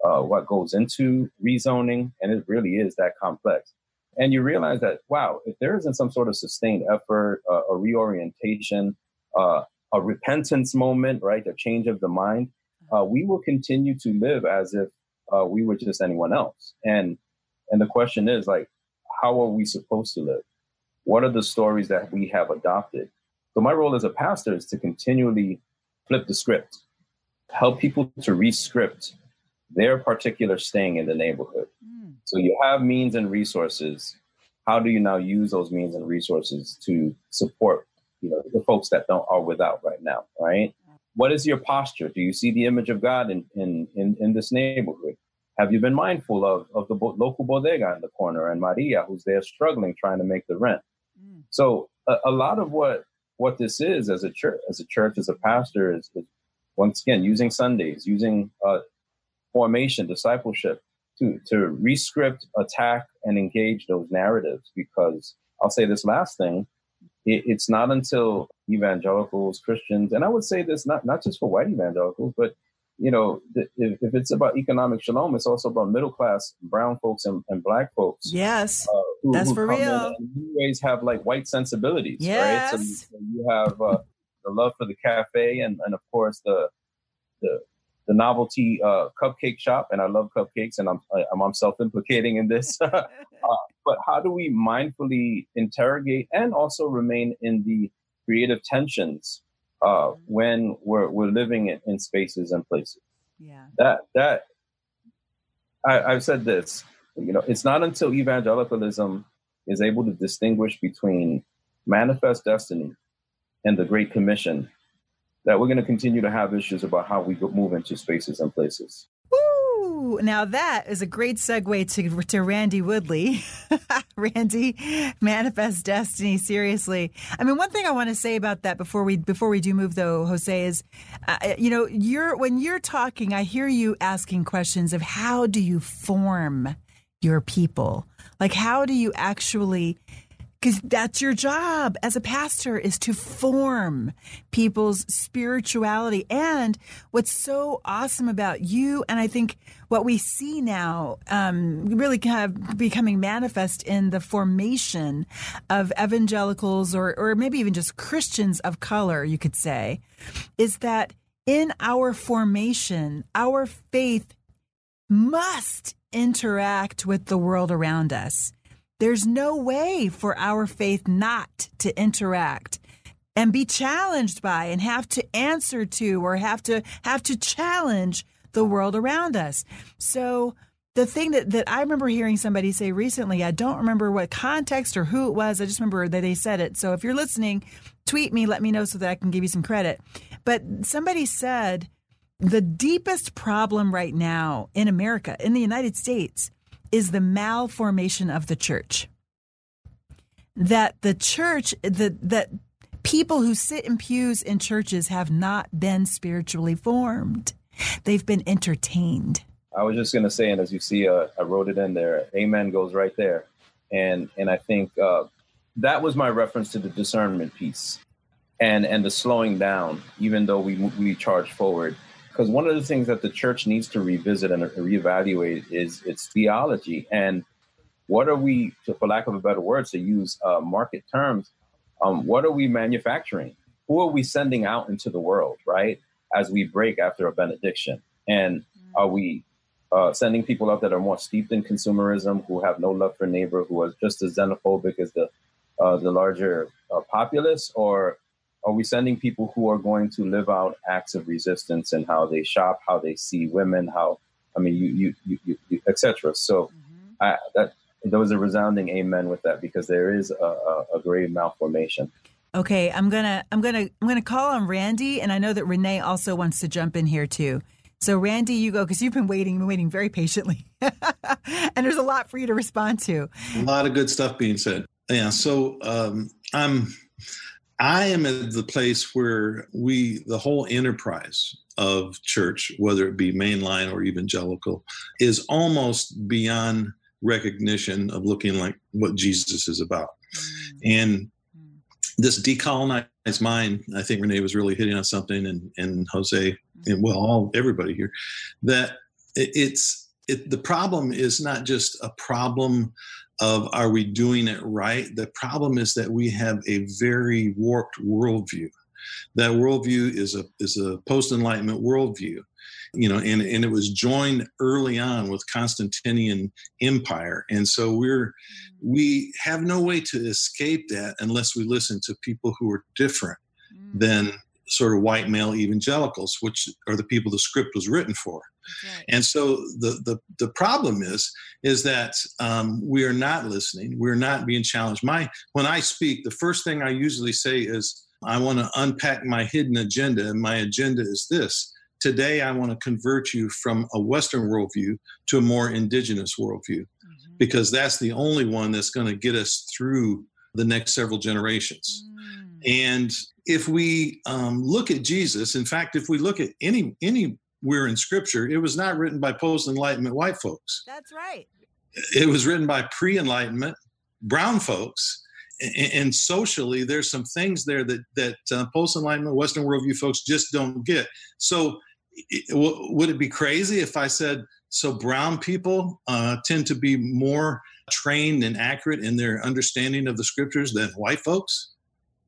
uh, what goes into rezoning, and it really is that complex. And you realize that, wow, if there isn't some sort of sustained effort, uh, a reorientation, uh, a repentance moment, right, a change of the mind, we will continue to live as if uh, we were just anyone else. And and the question is like, how are we supposed to live? What are the stories that we have adopted? So my role as a pastor is to continually flip the script, help people to re-script their particular staying in the neighborhood. Mm. So you have means and resources. How do you now use those means and resources to support, you know, the folks that don't are without right now, right? What is your posture? Do you see the image of God in in in, in this neighborhood? Have you been mindful of of the bo- local bodega in the corner and Maria, who's there struggling trying to make the rent? Mm. So a, a, lot of what what this is as a church, as a church, as a pastor, is, is once again using Sundays, using uh, formation, discipleship to to rescript, attack, and engage those narratives. Because I'll say this last thing: it, it's not until evangelicals, Christians, and I would say this not not just for white evangelicals, but you know, if, if it's about economic shalom, it's also about middle class brown folks and, and black folks. Yes, uh, who, that's who for real. In ways have like white sensibilities, yes. right? So you have uh, the love for the cafe, and and of course the the the novelty uh, cupcake shop, and I love cupcakes, and I'm I'm, self implicating in this. uh, but how do we mindfully interrogate and also remain in the creative tensions uh, when we're we're living in, in spaces and places? Yeah. That that I, I've said this. You know, it's not until evangelicalism is able to distinguish between manifest destiny and the Great Commission that we're going to continue to have issues about how we move into spaces and places. Woo! Now that is a great segue to to Randy Woodley. Randy, manifest destiny. Seriously, I mean, one thing I want to say about that before we before we do move though, Jose is, uh, you know, you're when you're talking, I hear you asking questions of how do you form your people, like how do you actually because that's your job as a pastor is to form people's spirituality. And what's so awesome about you and i think what we see now um, really kind of becoming manifest in the formation of evangelicals or, or maybe even just christians of color you could say is that in our formation our faith must interact with the world around us there's no way for our faith not to interact and be challenged by and have to answer to or have to have to challenge the world around us. So the thing that, that I remember hearing somebody say recently, I don't remember what context or who it was. I just remember that they said it. So if you're listening, tweet me, let me know so that I can give you some credit. But somebody said the deepest problem right now in America, in the United States, is the malformation of the church. That the church, that that people who sit in pews in churches have not been spiritually formed. They've been entertained. I was just going to say, and as you see, uh, I wrote it in there. Amen goes right there, and and I think uh, that was my reference to the discernment piece, and and the slowing down. Even though we we charge forward, because one of the things that the church needs to revisit and reevaluate is its theology and what are we, for lack of a better word, to use uh, market terms, um, what are we manufacturing? Who are we sending out into the world, right? As we break after a benediction, and are we uh, sending people out that are more steeped in consumerism, who have no love for neighbor, who are just as xenophobic as the uh, the larger uh, populace, or are we sending people who are going to live out acts of resistance and how they shop, how they see women, how I mean, you, you, you, you, you etc. So, mm-hmm. I, that there was a resounding amen with that because there is a, a, a grave malformation. Okay, I'm gonna I'm gonna I'm gonna call on Randy, and I know that Renee also wants to jump in here too. So, Randy, you go because you've been waiting, been waiting very patiently, and there's a lot for you to respond to. A lot of good stuff being said. Yeah. So, um, I'm I am at the place where we, the whole enterprise of church, whether it be mainline or evangelical, is almost beyond recognition of looking like what Jesus is about. Mm. And mm. this decolonized mind, I think Renee was really hitting on something, and, and Jose, mm. and well, all everybody here, that it's it, the problem is not just a problem of are we doing it right? The problem is that we have a very warped worldview. That worldview is a is a post enlightenment worldview, you know, and, and it was joined early on with Constantinian Empire, and so we're we have no way to escape that unless we listen to people who are different mm. than sort of white male evangelicals, which are the people the script was written for. Right. And so the, the the problem is is that um, we are not listening. We're not being challenged. My when I speak, the first thing I usually say is, I want to unpack my hidden agenda, and my agenda is this. Today, I want to convert you from a Western worldview to a more indigenous worldview, mm-hmm. because that's the only one that's going to get us through the next several generations. Mm. And if we um, look at Jesus, in fact, if we look at any anywhere in Scripture, it was not written by post Enlightenment white folks. That's right. It was written by pre Enlightenment brown folks. And, and, socially, there's some things there that that uh, post Enlightenment Western worldview folks just don't get. So, it, w- would it be crazy if I said so? Brown people uh, tend to be more trained and accurate in their understanding of the scriptures than white folks?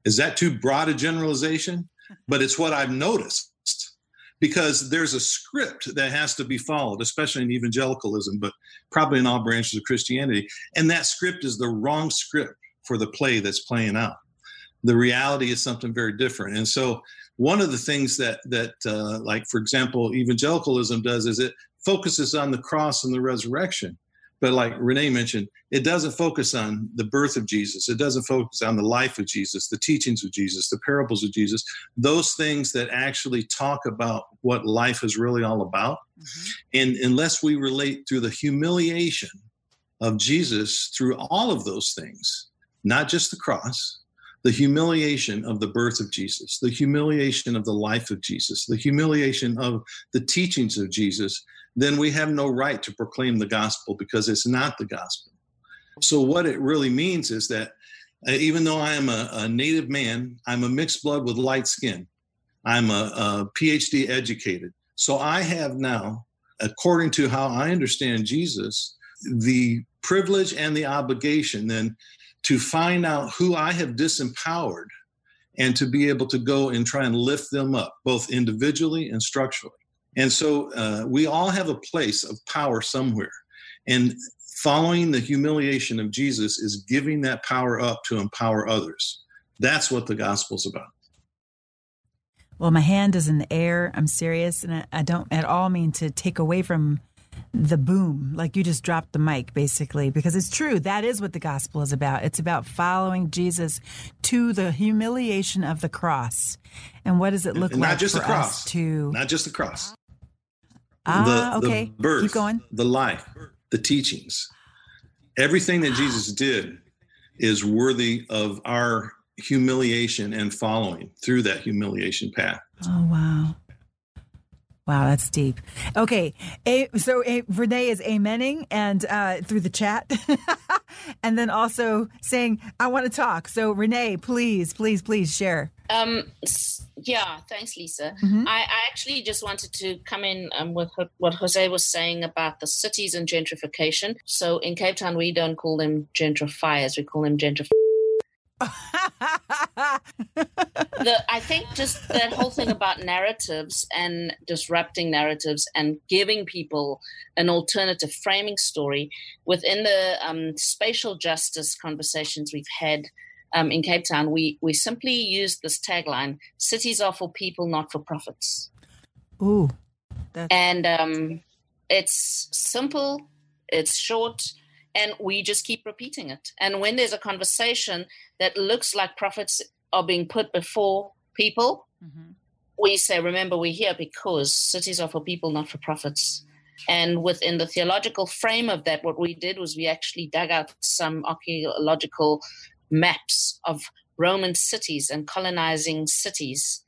Is that too broad a generalization? But it's what I've noticed because there's a script that has to be followed, especially in evangelicalism, but probably in all branches of Christianity. And that script is the wrong script for the play that's playing out. The reality is something very different. And so, one of the things that that, uh, like for example, evangelicalism does is it focuses on the cross and the resurrection. But like Renee mentioned, it doesn't focus on the birth of Jesus. It doesn't focus on the life of Jesus, the teachings of Jesus, the parables of Jesus, those things that actually talk about what life is really all about. Mm-hmm. And unless we relate through the humiliation of Jesus through all of those things, not just the cross, the humiliation of the birth of Jesus, the humiliation of the life of Jesus, the humiliation of the teachings of Jesus, then we have no right to proclaim the gospel because it's not the gospel. So, what it really means is that uh, even though I am a, a, native man, I'm a mixed blood with light skin. I'm a, a PhD educated. So, I have now, according to how I understand Jesus, the privilege and the obligation then to find out who I have disempowered and to be able to go and try and lift them up, both individually and structurally. And so uh, we all have a place of power somewhere. And following the humiliation of Jesus is giving that power up to empower others. That's what the gospel's about. Well, my hand is in the air. I'm serious. And I don't at all mean to take away from the boom, like you just dropped the mic, basically, because it's true. That is what the gospel is about. It's about following Jesus to the humiliation of the cross. And what does it look and like not just for the cross, to not just the cross, Ah, the, okay. The birth, Keep going. The life, the teachings, everything that Jesus did is worthy of our humiliation and following through that humiliation path. Oh wow. Wow, that's deep. Okay, a, so a, Renee is amening and uh, through the chat, and then also saying, "I want to talk." So Renee, please, please, please share. Um, yeah, thanks, Lisa. Mm-hmm. I, I, actually just wanted to come in um, with what Jose was saying about the cities and gentrification. So in Cape Town, we don't call them gentrifiers; we call them gentrifiers the, I think just that whole thing about narratives and disrupting narratives and giving people an alternative framing story within the um, spatial justice conversations we've had um, in Cape Town, we we simply used this tagline: "Cities are for people, not for profits." Ooh, that's... and um, it's simple, it's short, and we just keep repeating it. And when there's a conversation that looks like profits are being put before people, mm-hmm. we say, remember, we're here because cities are for people, not for profits. And within the theological frame of that, what we did was we actually dug out some archaeological maps of Roman cities and colonizing cities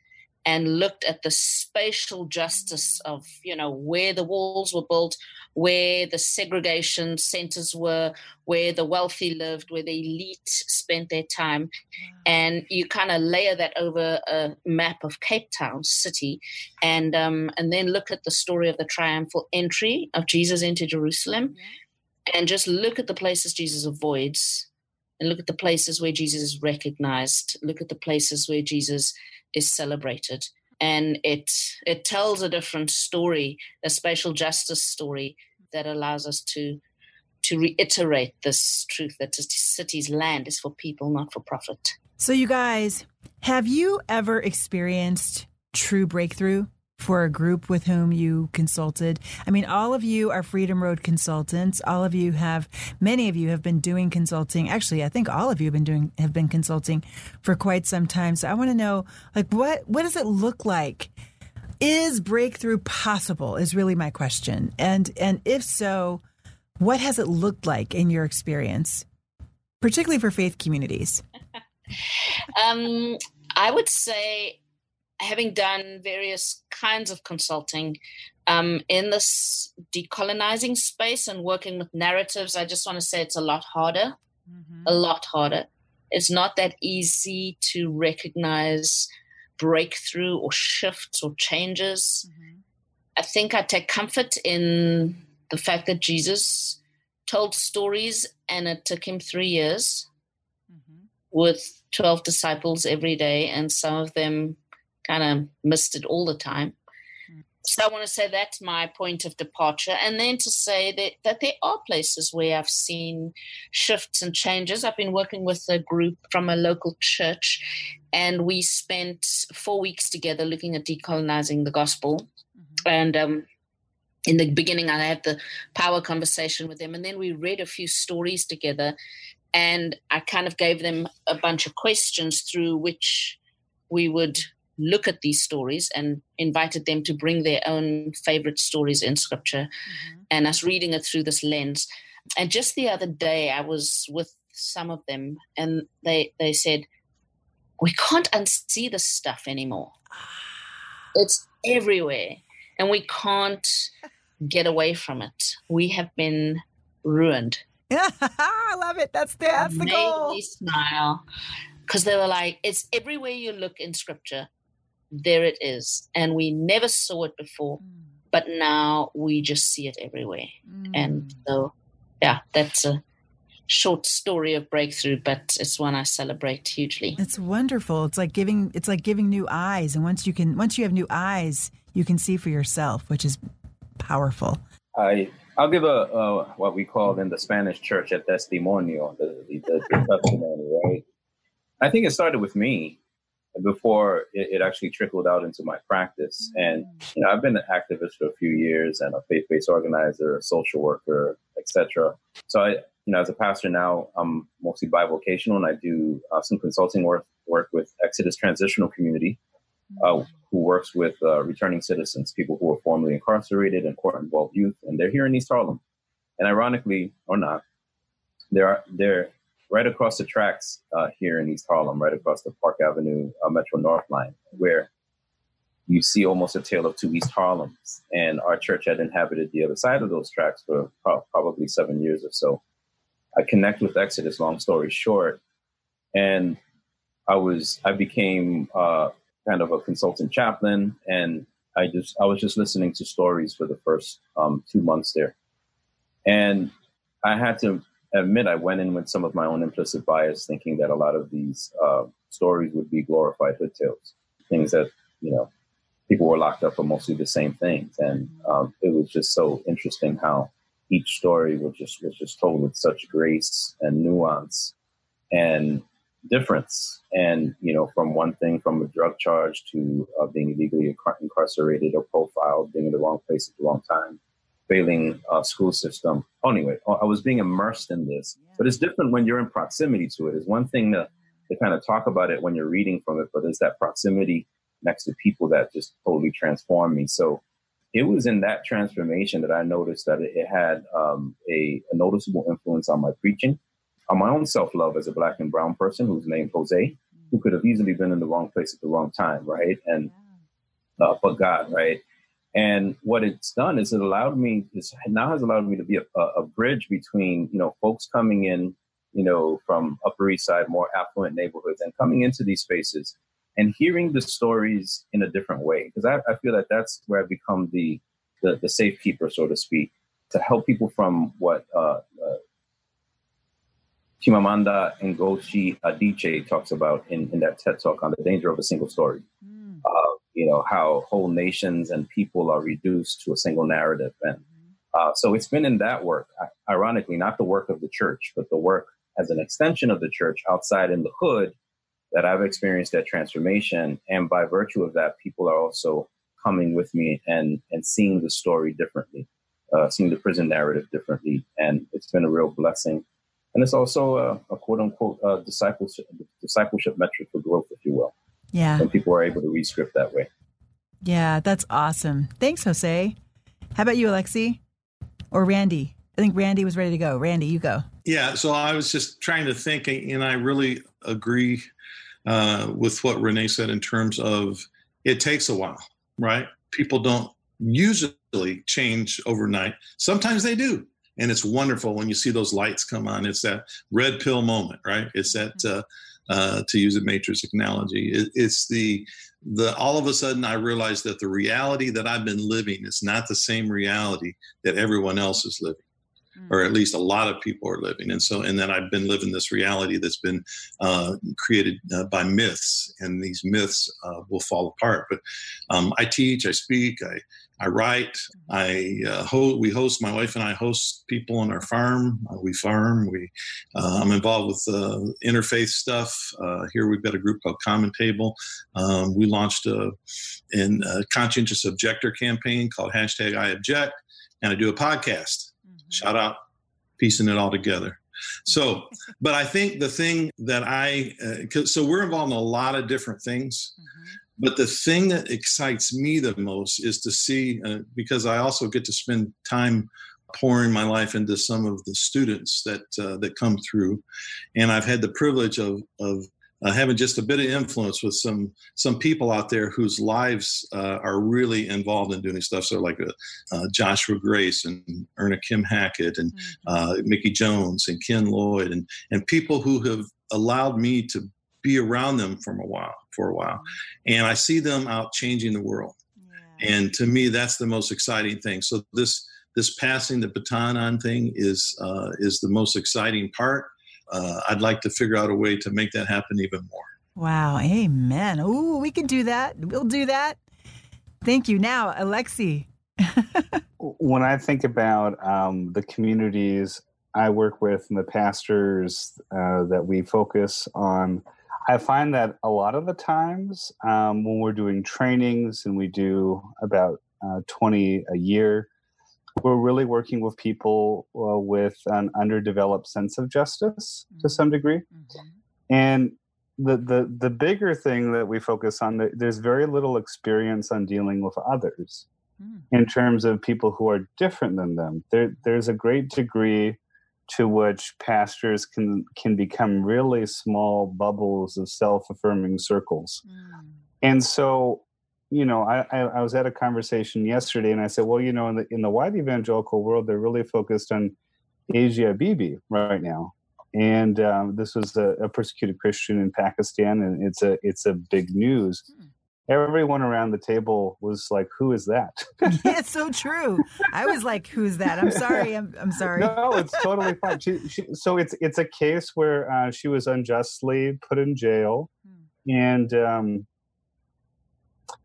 and looked at the spatial justice of you know where the walls were built where the segregation centers were where the wealthy lived where the elite spent their time. And you kind of layer that over a map of cape town city and um, and then look at the story of the triumphal entry of jesus into jerusalem and just look at the places jesus avoids and look at the places where jesus is recognized. Look at the places where jesus is celebrated. And it it tells a different story a spatial justice story that allows us to to reiterate this truth that the city's land is for people not for profit. So you guys Have you ever experienced true breakthrough for a group with whom you consulted? I mean, all of you are Freedom Road consultants. All of you have, many of you have been doing consulting. Actually, I think all of you have been doing, have been consulting for quite some time. So I want to know, like, what, what does it look like? Is breakthrough possible? Is really my question. And, and if so, what has it looked like in your experience, particularly for faith communities? um, I would say, having done various kinds of consulting um, in this decolonizing space and working with narratives, I just want to say it's a lot harder. Mm-hmm. A lot harder. It's not that easy to recognize breakthrough or shifts or changes. Mm-hmm. I think I take comfort in the fact that Jesus told stories and it took him three years mm-hmm. with 12 disciples every day, and some of them kind of missed it all the time. So I want to say that's my point of departure. And then to say that, that there are places where I've seen shifts and changes. I've been working with a group from a local church, and we spent four weeks together looking at decolonizing the gospel. Mm-hmm. And um, in the beginning, I had the power conversation with them, and then we read a few stories together and I kind of gave them a bunch of questions through which we would look at these stories and invited them to bring their own favorite stories in scripture mm-hmm. and us reading it through this lens. And just the other day, I was with some of them and they, they said, We can't unsee this stuff anymore. It's everywhere and we can't get away from it. We have been ruined I love it. That's the that's the goal. Me smile because they were like, it's everywhere you look in scripture. There it is, and we never saw it before, mm. but now we just see it everywhere. Mm. And so, yeah, that's a short story of breakthrough, but it's one I celebrate hugely. It's wonderful. It's like giving it's like giving new eyes, and once you can once you have new eyes, you can see for yourself, which is powerful. I I'll give a, a, what we call in the Spanish church a testimonio, the, the, the testimony, right? I think it started with me before it, it, actually trickled out into my practice. And you know, I've been an activist for a few years and a faith-based organizer, a social worker, etc. So I, you know, as a pastor now, I'm mostly bivocational, and I do uh, some consulting work work with Exodus Transitional Community, uh, who works with uh, returning citizens, people who were formerly incarcerated and court involved youth, and they're here in East Harlem. And ironically or not, they're they're right across the tracks uh, here in East Harlem, right across the Park Avenue uh, Metro North line, where you see almost a tale of two East Harlems. And our church had inhabited the other side of those tracks for pro- probably seven years or so. I connect with Exodus, long story short, and I was I became uh, kind of a consultant chaplain, and I just I was just listening to stories for the first um, two months there, and I had to admit I went in with some of my own implicit bias, thinking that a lot of these uh, stories would be glorified hood tales, things that you know people were locked up for mostly the same things, and um, it was just so interesting how each story was just was just told with such grace and nuance, and difference. And, you know, from one thing, from a drug charge to uh, being illegally incarcerated or profiled, being in the wrong place at the wrong time, failing uh, school system. Anyway, I was being immersed in this. But it's different when you're in proximity to it. It's one thing to, to kind of talk about it when you're reading from it, but there's that proximity next to people that just totally transform me. So it was in that transformation that I noticed that it, it had um, a, a noticeable influence on my preaching on my own self love as a black and brown person who's named Jose, who could have easily been in the wrong place at the wrong time, right? And uh, but God, right? And what it's done is it allowed me, it now has allowed me to be a, a, bridge between, you know, folks coming in, you know, from Upper East Side, more affluent neighborhoods, and coming into these spaces and hearing the stories in a different way. Because I, I, feel that that's where I become the, the, the safekeeper, so to speak, to help people from what uh, uh, Chimamanda Ngozi Adichie talks about in, in that TED talk on the danger of a single story. Mm. You know, how whole nations and people are reduced to a single narrative. And uh, so it's been in that work, ironically, not the work of the church, but the work as an extension of the church outside in the hood that I've experienced that transformation. And by virtue of that, people are also coming with me and, and seeing the story differently, uh, seeing the prison narrative differently. And it's been a real blessing. And it's also a, a quote unquote uh, discipleship, discipleship metric for growth, if you will. Yeah. When people are able to read script that way. Yeah, that's awesome. Thanks, Jose. How about you, Alexei? Or Randy? I think Randy was ready to go. Randy, you go. Yeah, so I was just trying to think, and I really agree uh, with what Renee said in terms of it takes a while, right? People don't usually change overnight. Sometimes they do. And it's wonderful when you see those lights come on. It's that red pill moment, right? It's that, mm-hmm. uh, uh, to use a matrix analogy, it, it's the the all of a sudden I realized that the reality that I've been living is not the same reality that everyone else is living or at least a lot of people are living. And so, and then I've been living this reality that's been uh, created uh, by myths, and these myths uh, will fall apart. But um, I teach, I speak, I I write, I uh, ho- we host. My wife and I host people on our farm. Uh, we farm. We uh, I'm involved with interfaith stuff. here we've got a group called Common Table. Um, we launched a, in a conscientious objector campaign called hashtag I Object, and I do a podcast Shout out, piecing it all together. So, but I think the thing that I, uh, so we're involved in a lot of different things. Mm-hmm. But the thing that excites me the most is to see, uh, because I also get to spend time pouring my life into some of the students that uh, that come through, and I've had the privilege of of uh, having just a bit of influence with some some people out there whose lives uh, are really involved in doing stuff. So like uh, uh Joshua Grace and Erna Kim Hackett and mm-hmm. Uh, Mickey Jones and Ken Lloyd and and people who have allowed me to be around them for a while for a while, mm-hmm. and I see them out changing the world. Yeah. And to me, that's the most exciting thing. So this this passing the baton on thing is uh, is the most exciting part uh, I'd like to figure out a way to make that happen even more. Wow. Amen. Ooh, we can do that. We'll do that. Thank you. Now, Alexei. when I think about um, the communities I work with and the pastors uh, that we focus on, I find that a lot of the times um, when we're doing trainings and we do about uh, 20 a year, we're really working with people uh, with an underdeveloped sense of justice mm-hmm. to some degree. Mm-hmm. And the, the, the bigger thing that we focus on, there's very little experience on dealing with others mm. in terms of people who are different than them. There, there's a great degree to which pastors can can become really small bubbles of self-affirming circles. Mm. And so you know, I, I, was at a conversation yesterday and I said, well, you know, in the, in the white evangelical world, they're really focused on Asia Bibi right now. And um, this was a, a, persecuted Christian in Pakistan, and it's a it's a big news. Hmm. Everyone around the table was like, "Who is that?" yeah, it's so true. I was like, "Who's that?" I'm sorry. I'm, I'm sorry. No, it's totally fine. She, she, so it's it's a case where uh, she was unjustly put in jail, hmm. and um,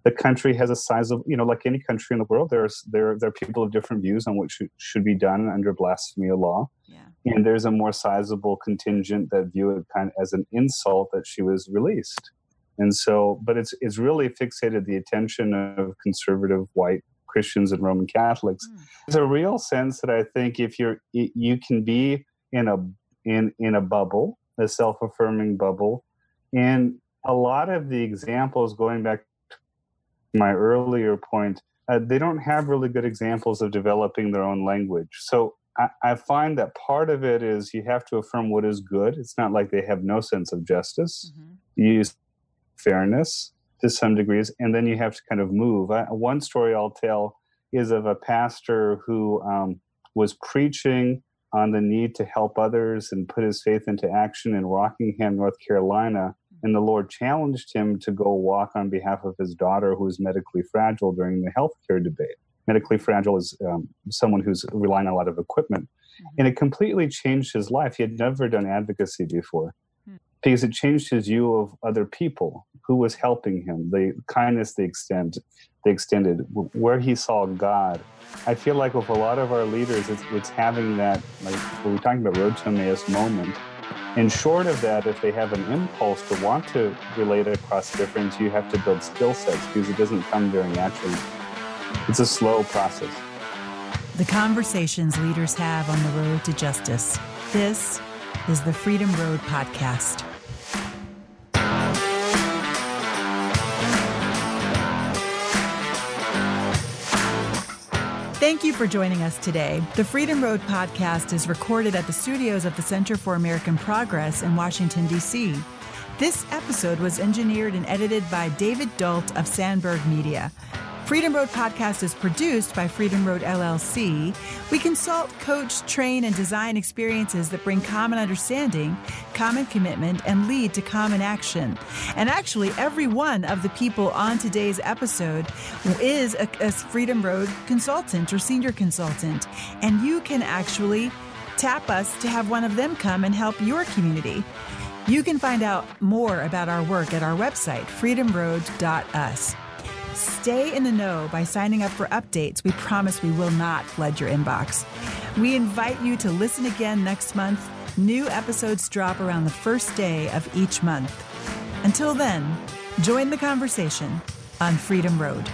the country has a size of you know like any country in the world there's there there are people of different views on what should, should be done under blasphemy law yeah. and there's a more sizable contingent that view it kind of as an insult that she was released and so but it's it's really fixated the attention of conservative white christians and roman catholics mm. there's a real sense that i think if you're you can be in a in in a bubble a self-affirming bubble and a lot of the examples going back to my earlier point, uh, they don't have really good examples of developing their own language. So I, I, find that part of it is you have to affirm what is good. It's not like they have no sense of justice. Mm-hmm. You fairness to some degrees, and then you have to kind of move. I, one story I'll tell is of a pastor who um, was preaching on the need to help others and put his faith into action in Rockingham, North Carolina and the Lord challenged him to go walk on behalf of his daughter who is medically fragile during the healthcare debate. Medically fragile is um, someone who's relying on a lot of equipment. Mm-hmm. And it completely changed his life. He had never done advocacy before mm-hmm. because it changed his view of other people who was helping him, the kindness they extend, they extended, where he saw God. I feel like with a lot of our leaders, it's, it's having that, like we are talking about road to Emmaus moment, And short of that, if they have an impulse to want to relate across difference, you have to build skill sets because it doesn't come very naturally. It's a slow process. The conversations leaders have on the road to justice. This is the Freedom Road Podcast. Thank you for joining us today. The Freedom Road podcast is recorded at the studios of the Center for American Progress in Washington, D.C. This episode was engineered and edited by David Dult of Sandberg Media. Freedom Road Podcast is produced by Freedom Road LLC. We consult, coach, train, and design experiences that bring common understanding, common commitment, and lead to common action. And actually, every one of the people on today's episode is a, a Freedom Road consultant or senior consultant. And you can actually tap us to have one of them come and help your community. You can find out more about our work at our website, freedomroad.us. Stay in the know by signing up for updates. We promise we will not flood your inbox. We invite you to listen again next month. New episodes drop around the first day of each month. Until then, join the conversation on Freedom Road.